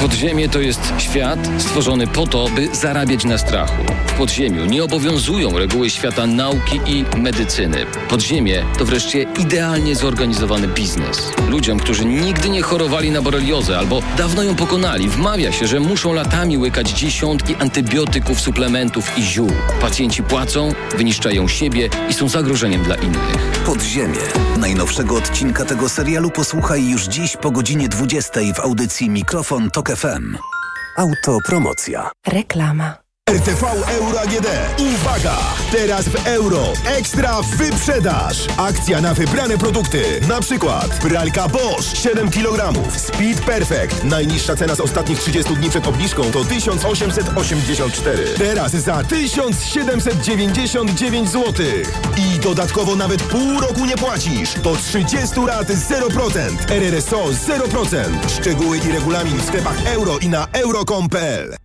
Podziemie to jest świat stworzony po to, by zarabiać na strachu. W podziemiu nie obowiązują reguły świata nauki i medycyny. Podziemie to wreszcie idealnie zorganizowany biznes. Ludziom, którzy nigdy nie chorowali na boreliozę albo dawno ją pokonali, wmawia się, że muszą latami łykać dziesiątki antybiotyków, suplementów i ziół. Pacjenci płacą, wyniszczają siebie i są zagrożeniem dla innych. Podziemie. Najnowszego odcinka tego serialu posłuchaj już dziś po godzinie 20 w audycji Mikrofon Tok FM. Autopromocja. Reklama. RTV Euro AGD. Uwaga! Teraz w euro. Ekstra wyprzedaż. Akcja na wybrane produkty. Na przykład pralka Bosch 7 kg. Speed Perfect. Najniższa cena z ostatnich 30 dni przed obniżką to 1884. Teraz za 1799 zł. I dodatkowo nawet pół roku nie płacisz. Do 30 lat 0%. RRSO 0%. Szczegóły i regulamin w sklepach euro i na euro.com.pl.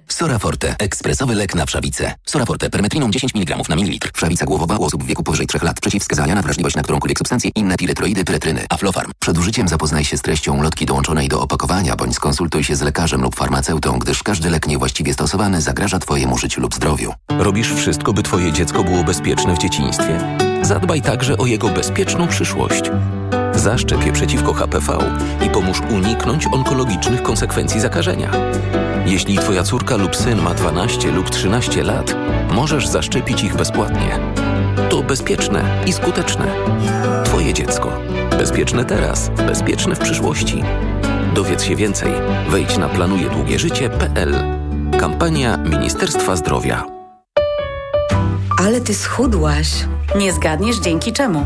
Soraforte. Ekspresowy lek na wszawicę. Soraforte. Permetriną 10 mg na mililitr. Wszawica głowowa u osób w wieku powyżej 3 lat. Przeciwwskazania na wrażliwość na którąkolwiek substancję. Inne piretroidy, pyretryny. Aflofarm. Przed użyciem zapoznaj się z treścią lotki dołączonej do opakowania, bądź skonsultuj się z lekarzem lub farmaceutą, gdyż każdy lek niewłaściwie stosowany zagraża Twojemu życiu lub zdrowiu. Robisz wszystko, by Twoje dziecko było bezpieczne w dzieciństwie? Zadbaj także o jego bezpieczną przyszłość. Zaszczep je przeciwko HPV i pomóż uniknąć onkologicznych konsekwencji zakażenia. Jeśli Twoja córka lub syn ma 12 lub 13 lat, możesz zaszczepić ich bezpłatnie. To bezpieczne i skuteczne. Twoje dziecko. Bezpieczne teraz, bezpieczne w przyszłości. Dowiedz się więcej. Wejdź na planujedługieżycie.pl. Kampania Ministerstwa Zdrowia. Ale ty schudłaś. Nie zgadniesz dzięki czemu.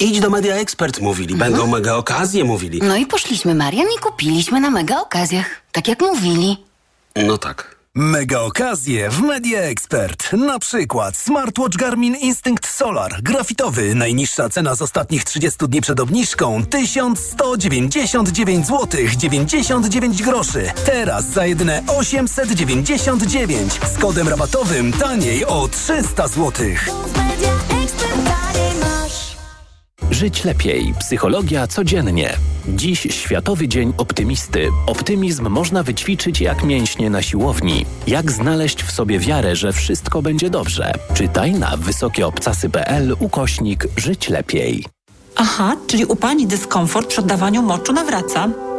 Idź do Media Expert, mówili. Będą mega okazje, mówili. No i poszliśmy, Marian, i kupiliśmy na mega okazjach. Tak jak mówili. No tak. Mega okazje w Media Expert. Na przykład smartwatch Garmin Instinct Solar. Grafitowy. Najniższa cena z ostatnich 30 dni przed obniżką 1199 zł 99 groszy. Teraz za jedyne 899 z kodem rabatowym taniej o 300 zł. Żyć lepiej. Psychologia codziennie. Dziś Światowy Dzień Optymisty. Optymizm można wyćwiczyć jak mięśnie na siłowni. Jak znaleźć w sobie wiarę, że wszystko będzie dobrze? Czytaj na wysokieobcasy.pl ukośnik Żyć lepiej. Aha, czyli u pani dyskomfort przy oddawaniu moczu nawraca?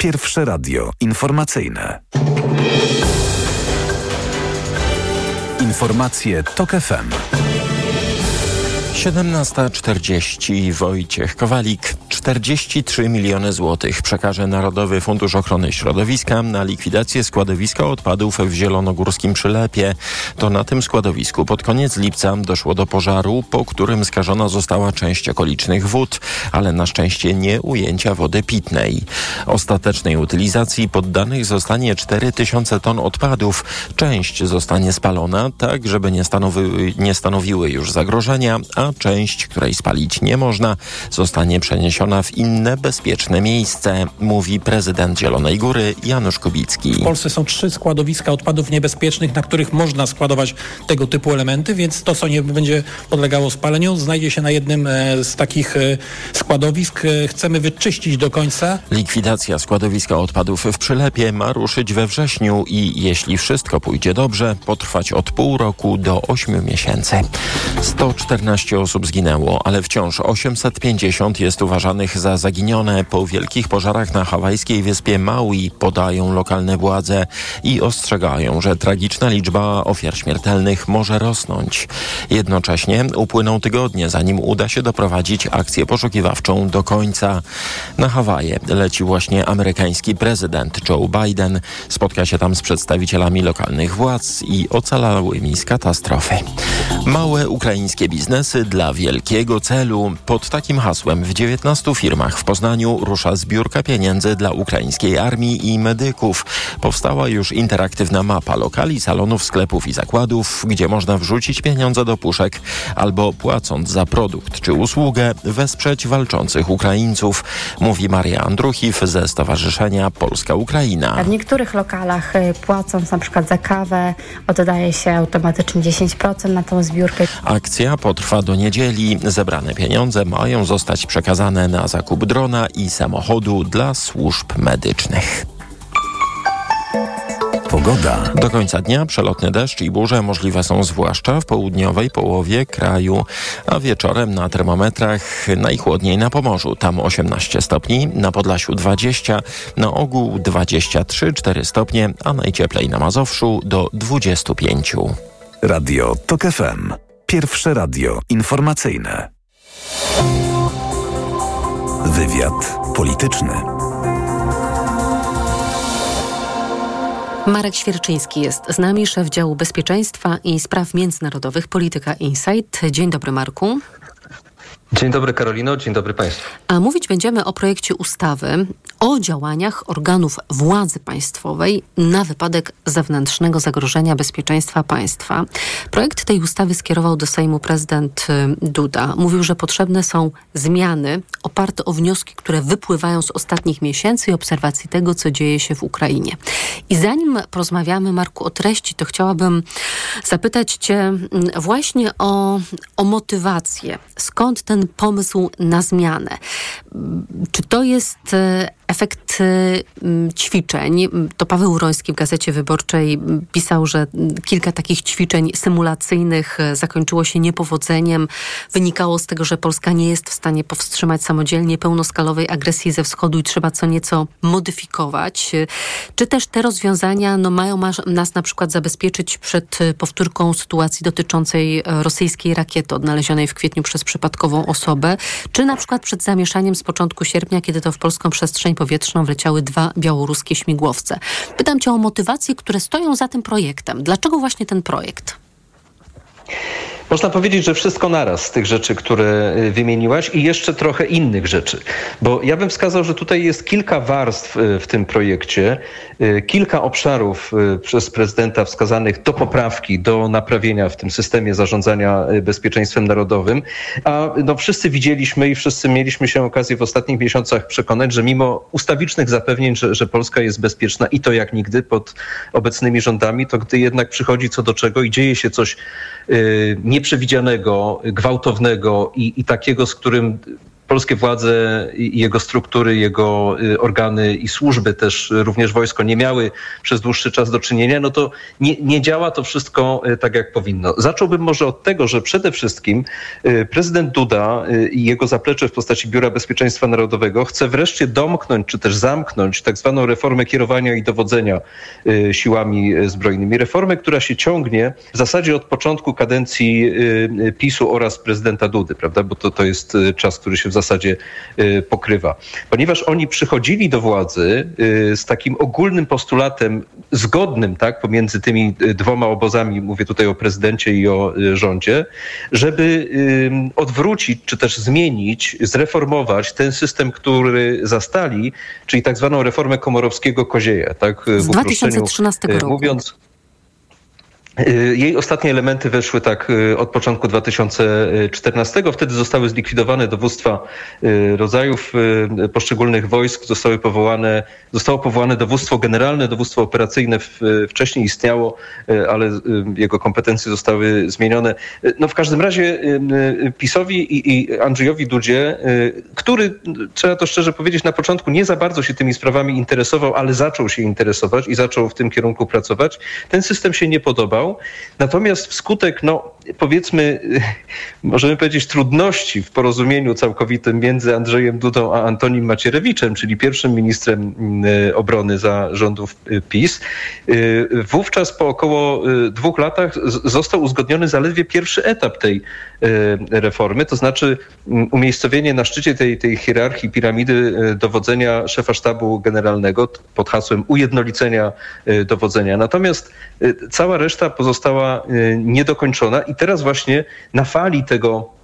Pierwsze radio informacyjne. Informacje TOK FM. 17.40 Wojciech Kowalik 43 miliony złotych przekaże Narodowy Fundusz Ochrony Środowiska na likwidację składowiska odpadów w Zielonogórskim Przylepie. To na tym składowisku pod koniec lipca doszło do pożaru, po którym skażona została część okolicznych wód, ale na szczęście nie ujęcia wody pitnej. Ostatecznej utylizacji poddanych zostanie 4000 ton odpadów. Część zostanie spalona, tak żeby nie, nie stanowiły już zagrożenia, a część, której spalić nie można, zostanie przeniesiona przeniesiona w inne bezpieczne miejsce, mówi prezydent Zielonej Góry Janusz Kubicki. W Polsce są trzy składowiska odpadów niebezpiecznych, na których można składować tego typu elementy, więc to, co nie będzie podlegało spaleniu, znajdzie się na jednym e, z takich e, składowisk. E, Chcemy wyczyścić do końca. Likwidacja składowiska odpadów w Przylepie ma ruszyć we wrześniu i jeśli wszystko pójdzie dobrze, potrwać od pół roku do ośmiu miesięcy. 114 osób zginęło, ale wciąż 850 jest uważanych za zaginione po wielkich pożarach na hawajskiej wyspie Maui, podają lokalne władze i ostrzegają, że tragiczna liczba ofiar śmiertelnych może rosnąć. Jednocześnie upłyną tygodnie, zanim uda się doprowadzić akcję poszukiwawczą do końca. Na Hawaje leci właśnie amerykański prezydent Joe Biden. Spotka się tam z przedstawicielami lokalnych władz i ocalałymi z katastrofy. Małe ukraińskie biznesy dla wielkiego celu. Pod takim hasłem w 19 firmach w Poznaniu rusza zbiórka pieniędzy dla ukraińskiej armii i medyków. Powstała już interaktywna mapa lokali, salonów, sklepów i zakładów, gdzie można wrzucić pieniądze do puszek albo płacąc za produkt czy usługę wesprzeć walczących Ukraińców, mówi Maria Andruchiw ze Stowarzyszenia Polska-Ukraina. W niektórych lokalach y, płacąc na przykład za kawę oddaje się automatycznie 10% na tą zbiórkę. Akcja potrwa do niedzieli. Zebrane pieniądze mają zostać przekazane na zakup drona i samochodu dla służb medycznych. Pogoda. Do końca dnia przelotny deszcz i burze możliwe są zwłaszcza w południowej połowie kraju, a wieczorem na termometrach najchłodniej na Pomorzu, tam 18 stopni, na Podlasiu 20, na ogół 23-4 stopnie, a najcieplej na Mazowszu do 25. Radio TOK FM. Pierwsze radio informacyjne. Wywiad polityczny. Marek Świerczyński jest z nami, szef działu bezpieczeństwa i spraw międzynarodowych Polityka Insight. Dzień dobry Marku. Dzień dobry Karolino, dzień dobry Państwu. A mówić będziemy o projekcie ustawy o działaniach organów władzy państwowej na wypadek zewnętrznego zagrożenia bezpieczeństwa państwa. Projekt tej ustawy skierował do Sejmu prezydent y, Duda. Mówił, że potrzebne są zmiany oparte o wnioski, które wypływają z ostatnich miesięcy i obserwacji tego, co dzieje się w Ukrainie. I zanim porozmawiamy, Marku, o treści, to chciałabym zapytać Cię mm, właśnie o, o motywację. Skąd ten pomysł na zmianę? Czy to jest e, efekt e, ćwiczeń? To Paweł Uroński w Gazecie Wyborczej pisał, że kilka takich ćwiczeń symulacyjnych e, zakończyło się niepowodzeniem. Wynikało z tego, że Polska nie jest w stanie powstrzymać samodzielnie pełnoskalowej agresji ze wschodu i trzeba co nieco modyfikować. Czy też te rozwiązania no, mają nas na przykład zabezpieczyć przed powtórką sytuacji dotyczącej rosyjskiej rakiety odnalezionej w kwietniu przez przypadkową osobę, czy na przykład przed zamieszaniem z początku sierpnia, kiedy to w polską przestrzeń powietrzną wleciały dwa białoruskie śmigłowce. Pytam cię o motywacje, które stoją za tym projektem. Dlaczego właśnie ten projekt? Można powiedzieć, że wszystko naraz z tych rzeczy, które y, wymieniłaś i jeszcze trochę innych rzeczy. Bo ja bym wskazał, że tutaj jest kilka warstw y, w tym projekcie, y, kilka obszarów przez prezydenta wskazanych do poprawki, do naprawienia w tym systemie zarządzania bezpieczeństwem narodowym. A no, wszyscy widzieliśmy i wszyscy mieliśmy się okazję w ostatnich miesiącach przekonać, że mimo ustawicznych zapewnień, że, że Polska jest bezpieczna i to jak nigdy pod obecnymi rządami, to gdy jednak przychodzi co do czego i dzieje się coś nie nieprzewidzianego, gwałtownego i, i takiego, z którym polskie władze i jego struktury, jego y, organy i służby, też również wojsko nie miały przez dłuższy czas do czynienia, no to nie, nie działa to wszystko y, tak, jak powinno. Zacząłbym może od tego, że przede wszystkim y, prezydent Duda i jego zaplecze w postaci Biura Bezpieczeństwa Narodowego chce wreszcie domknąć, czy też zamknąć tak zwaną reformę kierowania i dowodzenia siłami zbrojnymi. Reformę, która się ciągnie w zasadzie od początku kadencji PiSu oraz prezydenta Dudy, prawda? Bo to, to jest czas, który się w zasadzie y, pokrywa. Ponieważ oni przychodzili do władzy y, z takim ogólnym postulatem zgodnym tak, pomiędzy tymi y, dwoma obozami, mówię tutaj o prezydencie i o rządzie, żeby odwrócić czy też zmienić, zreformować ten system, który zastali, czyli tak zwaną reformę komorowskiego kozieja. Tak, z 2013 roku. Mówiąc, jej ostatnie elementy weszły tak y, od początku 2014. Wtedy zostały zlikwidowane dowództwa y, rodzajów poszczególnych wojsk, zostały powołane, zostało powołane dowództwo generalne, dowództwo operacyjne wcześniej istniało, ale jego kompetencje zostały zmienione. No w każdym razie PiSowi i, Andrzejowi Dudzie, który, trzeba to szczerze powiedzieć, na początku nie za bardzo się tymi sprawami interesował, ale zaczął się interesować i zaczął w tym kierunku pracować, ten system się nie Natomiast wskutek, no powiedzmy, możemy powiedzieć trudności w porozumieniu całkowitym między Andrzejem Dudą a Antonim Macierewiczem, czyli pierwszym ministrem mm, obrony za rządów y, PiS, y, wówczas po około y, dwóch latach został uzgodniony zaledwie pierwszy etap tej reformy, to znaczy mm, umiejscowienie na szczycie tej, tej hierarchii piramidy dowodzenia szefa sztabu generalnego pod hasłem ujednolicenia dowodzenia. Natomiast cała reszta pozostała niedokończona i teraz właśnie na fali tego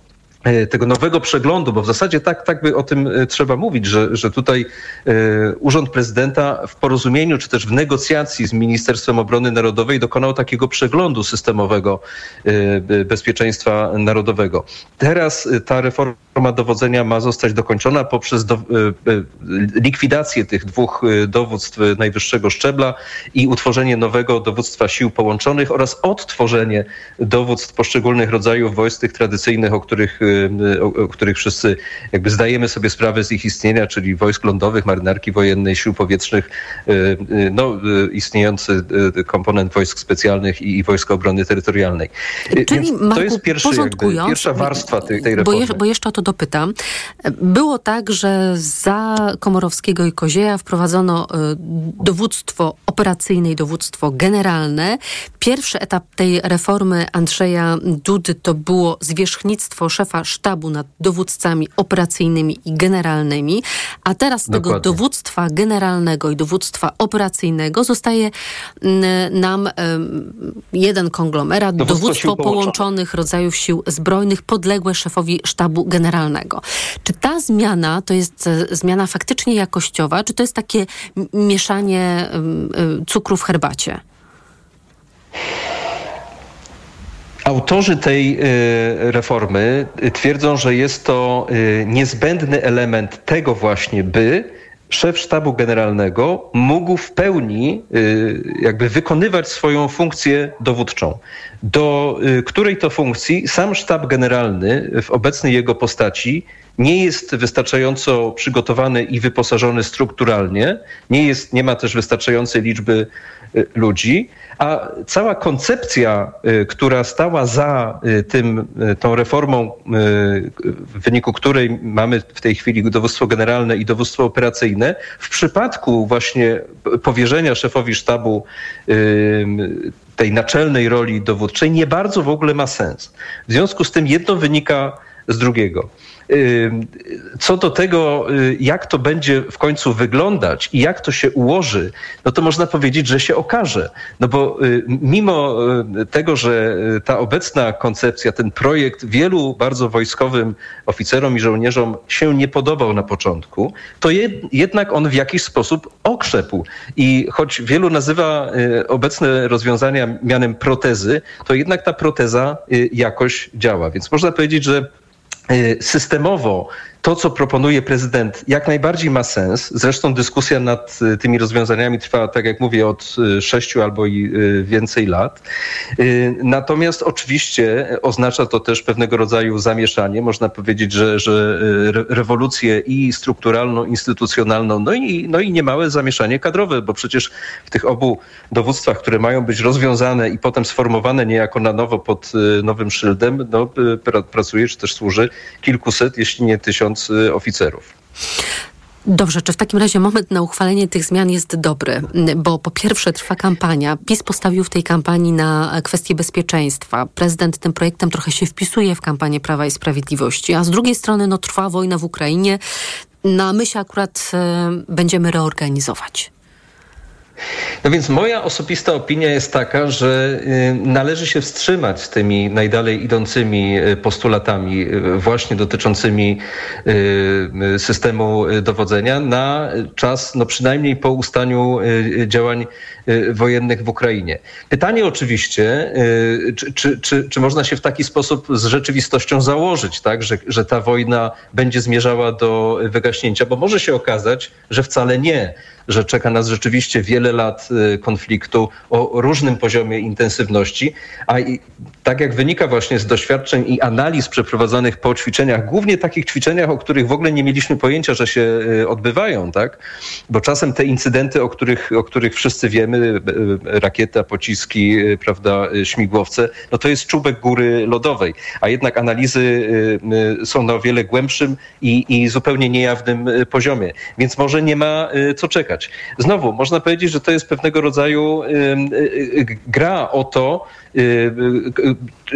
E, tego nowego przeglądu, bo w zasadzie tak, tak by o tym e, trzeba mówić, że, że tutaj e, Urząd Prezydenta w porozumieniu czy też w negocjacji z Ministerstwem Obrony Narodowej dokonał takiego przeglądu systemowego bezpieczeństwa narodowego. Teraz ta reforma dowodzenia ma zostać dokończona poprzez do, likwidację tych dwóch dowództw najwyższego szczebla i utworzenie nowego dowództwa sił połączonych oraz odtworzenie dowództw poszczególnych rodzajów wojsk tych tradycyjnych, o których Y, o, o, których wszyscy jakby zdajemy sobie sprawę z ich istnienia, czyli wojsk lądowych, marynarki wojennej, sił powietrznych, y, y, no, istniejący komponent wojsk specjalnych i, i Wojska Obrony Terytorialnej. Czyli to jest pierwszy, jakby, pierwsza warstwa tej, tej reformy. Bo jeszcze o to dopytam. Było tak, że za Komorowskiego i Kozieja wprowadzono dowództwo operacyjne i dowództwo generalne. Pierwszy etap tej reformy Andrzeja Dudy to było zwierzchnictwo szefa sztabu nad dowódcami operacyjnymi i generalnymi, a teraz z tego dowództwa generalnego i dowództwa operacyjnego zostaje mm, nam jeden konglomerat, dowództwo, dowództwo połączonych rodzajów sił zbrojnych podległe szefowi sztabu generalnego. Czy ta zmiana to jest e, zmiana faktycznie jakościowa, czy to jest takie mieszanie cukru w herbacie? Autorzy tej y, reformy twierdzą, że jest to niezbędny element tego właśnie, by szef sztabu generalnego mógł w pełni y, jakby wykonywać swoją funkcję dowódczą, do której to funkcji sam sztab generalny w obecnej jego postaci nie jest wystarczająco przygotowany i wyposażony strukturalnie, nie, jest, nie ma też wystarczającej liczby ludzi, a cała koncepcja, y, która stała za y, tym, y, tą reformą, w wyniku której mamy w tej chwili dowództwo generalne i dowództwo operacyjne, w przypadku właśnie powierzenia szefowi sztabu tej naczelnej roli dowódczej nie bardzo w ogóle ma sens. W związku z tym jedno wynika z drugiego. Co do tego, y, jak to będzie w końcu wyglądać i jak to się ułoży, no to można powiedzieć, że się okaże. No bo y, mimo y, tego, że ta obecna koncepcja, ten projekt wielu bardzo wojskowym oficerom i żołnierzom się nie podobał na początku, to jednak on w jakiś sposób okrzepł. I choć wielu nazywa obecne rozwiązania mianem protezy, to jednak ta proteza jakoś działa. Więc można powiedzieć, że systemowo to, co proponuje prezydent, jak najbardziej ma sens. Zresztą dyskusja nad y, tymi rozwiązaniami trwa, tak jak mówię, od y, sześciu albo i więcej lat. Natomiast oczywiście oznacza to też pewnego rodzaju zamieszanie. Można powiedzieć, że, że rewolucję i strukturalną, instytucjonalną, no i, no i niemałe zamieszanie kadrowe, bo przecież w tych obu dowództwach, które mają być rozwiązane i potem sformowane niejako na nowo pod nowym szyldem, no, pracuje czy też służy kilkuset, jeśli nie tysiąc y, oficerów. Dobrze, czy w takim razie moment na uchwalenie tych zmian jest dobry? Bo po pierwsze trwa kampania. PiS postawił w tej kampanii na kwestię bezpieczeństwa. Prezydent tym projektem trochę się wpisuje w kampanię Prawa i Sprawiedliwości, a z drugiej strony no, trwa wojna w Ukrainie. No, my się akurat y, będziemy reorganizować. No więc moja osobista opinia jest taka, że y, należy się wstrzymać z tymi najdalej idącymi y, postulatami y, właśnie dotyczącymi systemu dowodzenia na czas no przynajmniej po ustaniu działań wojennych w Ukrainie. Pytanie oczywiście, czy, czy, czy, czy można się w taki sposób z rzeczywistością założyć, tak, że, że ta wojna będzie zmierzała do wygaśnięcia, bo może się okazać, że wcale nie że czeka nas rzeczywiście wiele lat y, konfliktu o różnym poziomie intensywności, a i, tak jak wynika właśnie z doświadczeń i analiz przeprowadzonych po ćwiczeniach, głównie takich ćwiczeniach, o których w ogóle nie mieliśmy pojęcia, że się y, odbywają, tak? Bo czasem te incydenty, o których, o których wszyscy wiemy, y, rakieta, pociski, prawda, śmigłowce, no to jest czubek góry lodowej, a jednak analizy są na o wiele głębszym i, i zupełnie niejawnym poziomie, więc może nie ma co czekać. Znowu, można powiedzieć, że to jest pewnego rodzaju gra o to,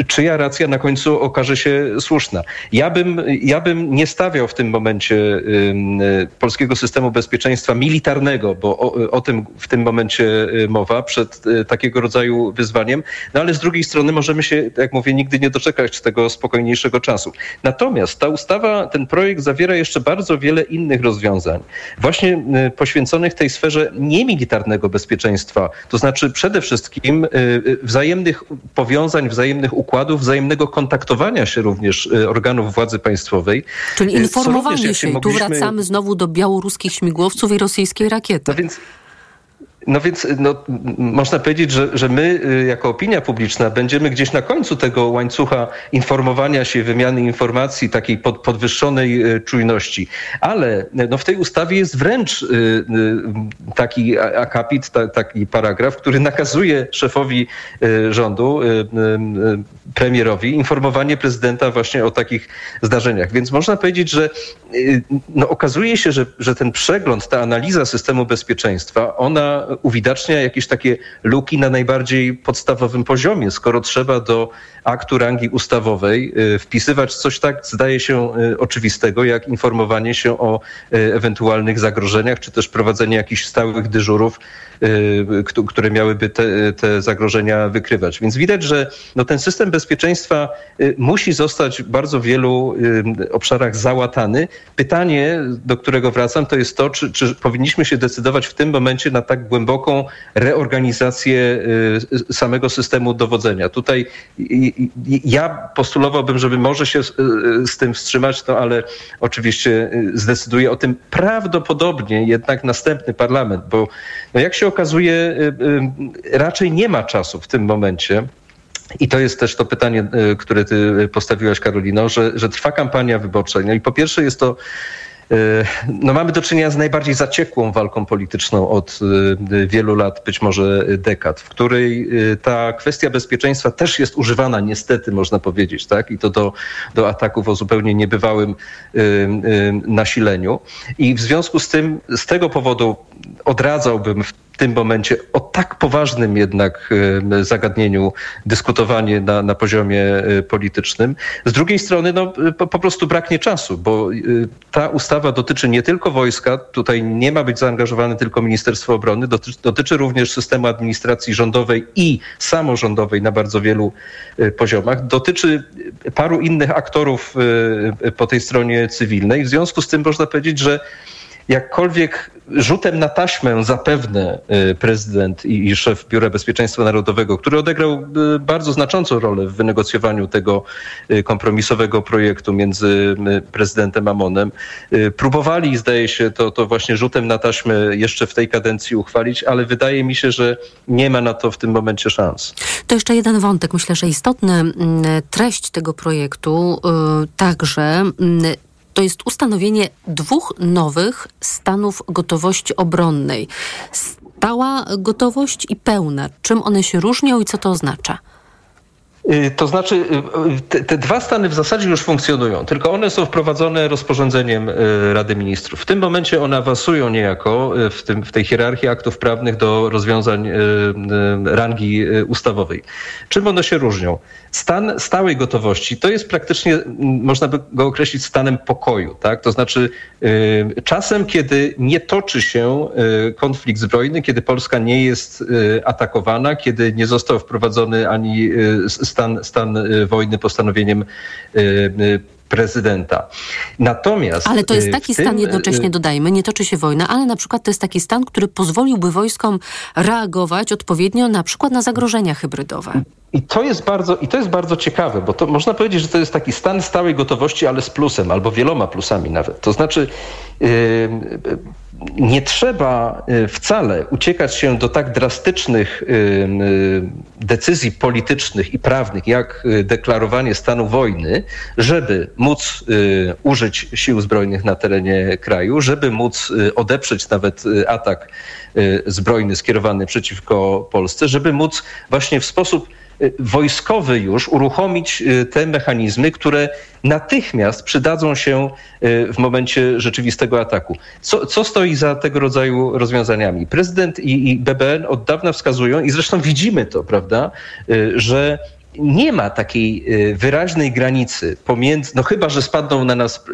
czyja racja na końcu okaże się słuszna. Ja bym, ja bym nie stawiał w tym momencie y, polskiego systemu bezpieczeństwa militarnego, bo o, o tym w tym momencie mowa, przed takiego rodzaju wyzwaniem, no ale z drugiej strony możemy się, jak mówię, nigdy nie doczekać tego spokojniejszego czasu. Natomiast ta ustawa, ten projekt zawiera jeszcze bardzo wiele innych rozwiązań, właśnie poświęconych tej sferze niemilitarnego bezpieczeństwa, to znaczy przede wszystkim wzajemnych powiązań, wzajemnych układów, wzajemnego kontaktowania się również y, organów władzy państwowej. Czyli informowanie również, się. Mogliśmy... Tu wracamy znowu do białoruskich śmigłowców i rosyjskiej rakiety. No więc no więc no, można powiedzieć, że, że my y, jako opinia publiczna będziemy gdzieś na końcu tego łańcucha informowania się, wymiany informacji, takiej pod, podwyższonej y, czujności. Ale no, w tej ustawie jest wręcz y, taki akapit, taki paragraf, który nakazuje szefowi rządu, premierowi, informowanie prezydenta właśnie o takich zdarzeniach. Więc można powiedzieć, że no, okazuje się, że, że ten przegląd, ta analiza systemu bezpieczeństwa, ona uwidacznia jakieś takie luki na najbardziej podstawowym poziomie. Skoro trzeba do aktu rangi ustawowej y, wpisywać coś tak, zdaje się, y, oczywistego, jak informowanie się o y, ewentualnych zagrożeniach, czy też prowadzenie jakichś stałych dyżurów które miałyby te, te zagrożenia wykrywać. Więc widać, że no, ten system bezpieczeństwa musi zostać w bardzo wielu obszarach załatany. Pytanie, do którego wracam, to jest to, czy, czy powinniśmy się decydować w tym momencie na tak głęboką reorganizację samego systemu dowodzenia. Tutaj ja postulowałbym, żeby może się z tym wstrzymać, no ale oczywiście zdecyduje o tym prawdopodobnie jednak następny parlament, bo no jak się okazuje, y, y, raczej nie ma czasu w tym momencie. I to jest też to pytanie, y, które ty postawiłaś, Karolino, że, że trwa kampania wyborcza. No i po pierwsze jest to no mamy do czynienia z najbardziej zaciekłą walką polityczną od wielu lat, być może dekad, w której ta kwestia bezpieczeństwa też jest używana niestety, można powiedzieć, tak? I to do, do ataków o zupełnie niebywałym nasileniu. I w związku z tym, z tego powodu odradzałbym w tym momencie o tak poważnym jednak zagadnieniu dyskutowanie na, na poziomie e, politycznym. Z drugiej strony no, po, po, prostu braknie czasu, bo e, ta ustawa dotyczy nie tylko wojska, tutaj nie ma być zaangażowane tylko Ministerstwo Obrony, dotyczy, dotyczy również systemu administracji rządowej i samorządowej na bardzo wielu e, poziomach, dotyczy paru innych aktorów po tej stronie cywilnej. W związku z tym można powiedzieć, że jakkolwiek rzutem na taśmę zapewne y, prezydent i, szef Biura Bezpieczeństwa Narodowego, który odegrał y, bardzo znaczącą rolę w wynegocjowaniu tego y, kompromisowego projektu między prezydentem a Monem, próbowali, zdaje się, to, to właśnie rzutem na taśmę jeszcze w tej kadencji uchwalić, ale wydaje mi się, że nie ma na to w tym momencie szans. To jeszcze jeden wątek, myślę, że istotny. Mm, treść tego projektu także mm, to jest ustanowienie dwóch nowych stanów gotowości obronnej. Stała gotowość i pełna. Czym one się różnią i co to oznacza? Y, to znaczy, y, te, te, dwa stany w zasadzie już funkcjonują, tylko one są wprowadzone rozporządzeniem y, Rady Ministrów. W tym momencie one awansują niejako w, tym, w tej hierarchii aktów prawnych do rozwiązań rangi ustawowej. Czym one się różnią? Stan stałej gotowości to jest praktycznie, można by go określić stanem pokoju. Tak? To znaczy czasem, kiedy nie toczy się konflikt zbrojny, kiedy Polska nie jest atakowana, kiedy nie został wprowadzony ani stan, stan y, wojny postanowieniem y, y, prezydenta. Natomiast. Ale to jest taki tym, stan, jednocześnie dodajmy, nie toczy się wojna, ale na przykład to jest taki stan, który pozwoliłby wojskom reagować odpowiednio na przykład na zagrożenia hybrydowe. I to jest bardzo, i to jest bardzo ciekawe, bo to można powiedzieć, że to jest taki stan stałej gotowości, ale z plusem, albo wieloma plusami nawet. To znaczy, yy, nie trzeba y, wcale uciekać się do tak drastycznych y, y, decyzji politycznych i prawnych, jak deklarowanie stanu wojny, żeby móc użyć sił zbrojnych na terenie kraju, żeby móc odeprzeć nawet atak zbrojny skierowany przeciwko Polsce, żeby móc właśnie w sposób wojskowy już uruchomić y, te mechanizmy, które natychmiast przydadzą się y, w momencie rzeczywistego ataku. Co, co stoi za tego rodzaju rozwiązaniami? Prezydent i, i BBN od dawna wskazują, i zresztą widzimy to, prawda, że nie ma takiej wyraźnej granicy pomiędzy, no chyba, że spadną na nas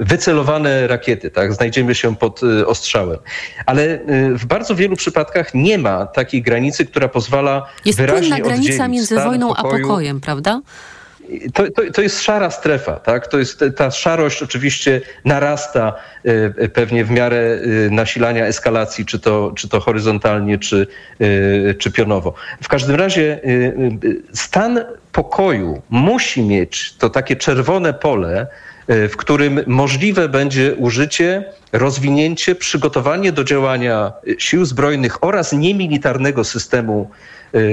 wycelowane rakiety, tak? Znajdziemy się pod y, ostrzałem. Ale y, w bardzo wielu przypadkach nie ma takiej granicy, która pozwala jest wyraźnie Jest granica między wojną pokoju. a pokojem, prawda? To, to, to, jest szara strefa, tak? To jest, ta szarość oczywiście narasta y, pewnie w miarę nasilania eskalacji, czy to, czy to horyzontalnie, czy, czy pionowo. W każdym razie stan pokoju musi mieć to takie czerwone pole, w którym możliwe będzie użycie, rozwinięcie, przygotowanie do działania sił zbrojnych oraz niemilitarnego systemu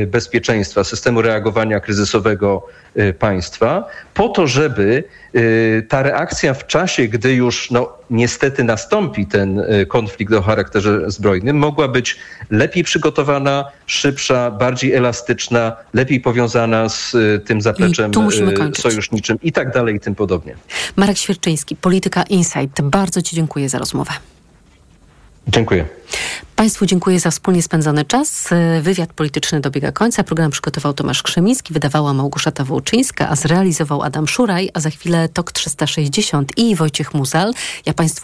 bezpieczeństwa, systemu reagowania kryzysowego y, państwa, po to, żeby y, ta reakcja w czasie, gdy już no, niestety nastąpi ten konflikt o charakterze zbrojnym, mogła być lepiej przygotowana, szybsza, bardziej elastyczna, lepiej powiązana z tym zapleczem sojuszniczym i tak dalej i tym podobnie. Marek Świerczyński, Polityka Insight. Bardzo Ci dziękuję za rozmowę. Dziękuję. Państwu dziękuję za wspólnie spędzony czas. Wywiad polityczny dobiega końca. Program przygotował Tomasz Krzemiński, wydawała Małgorzata Wołczyńska, a zrealizował Adam Szuraj, a za chwilę TOK 360 i Wojciech Muzal. Ja Państwu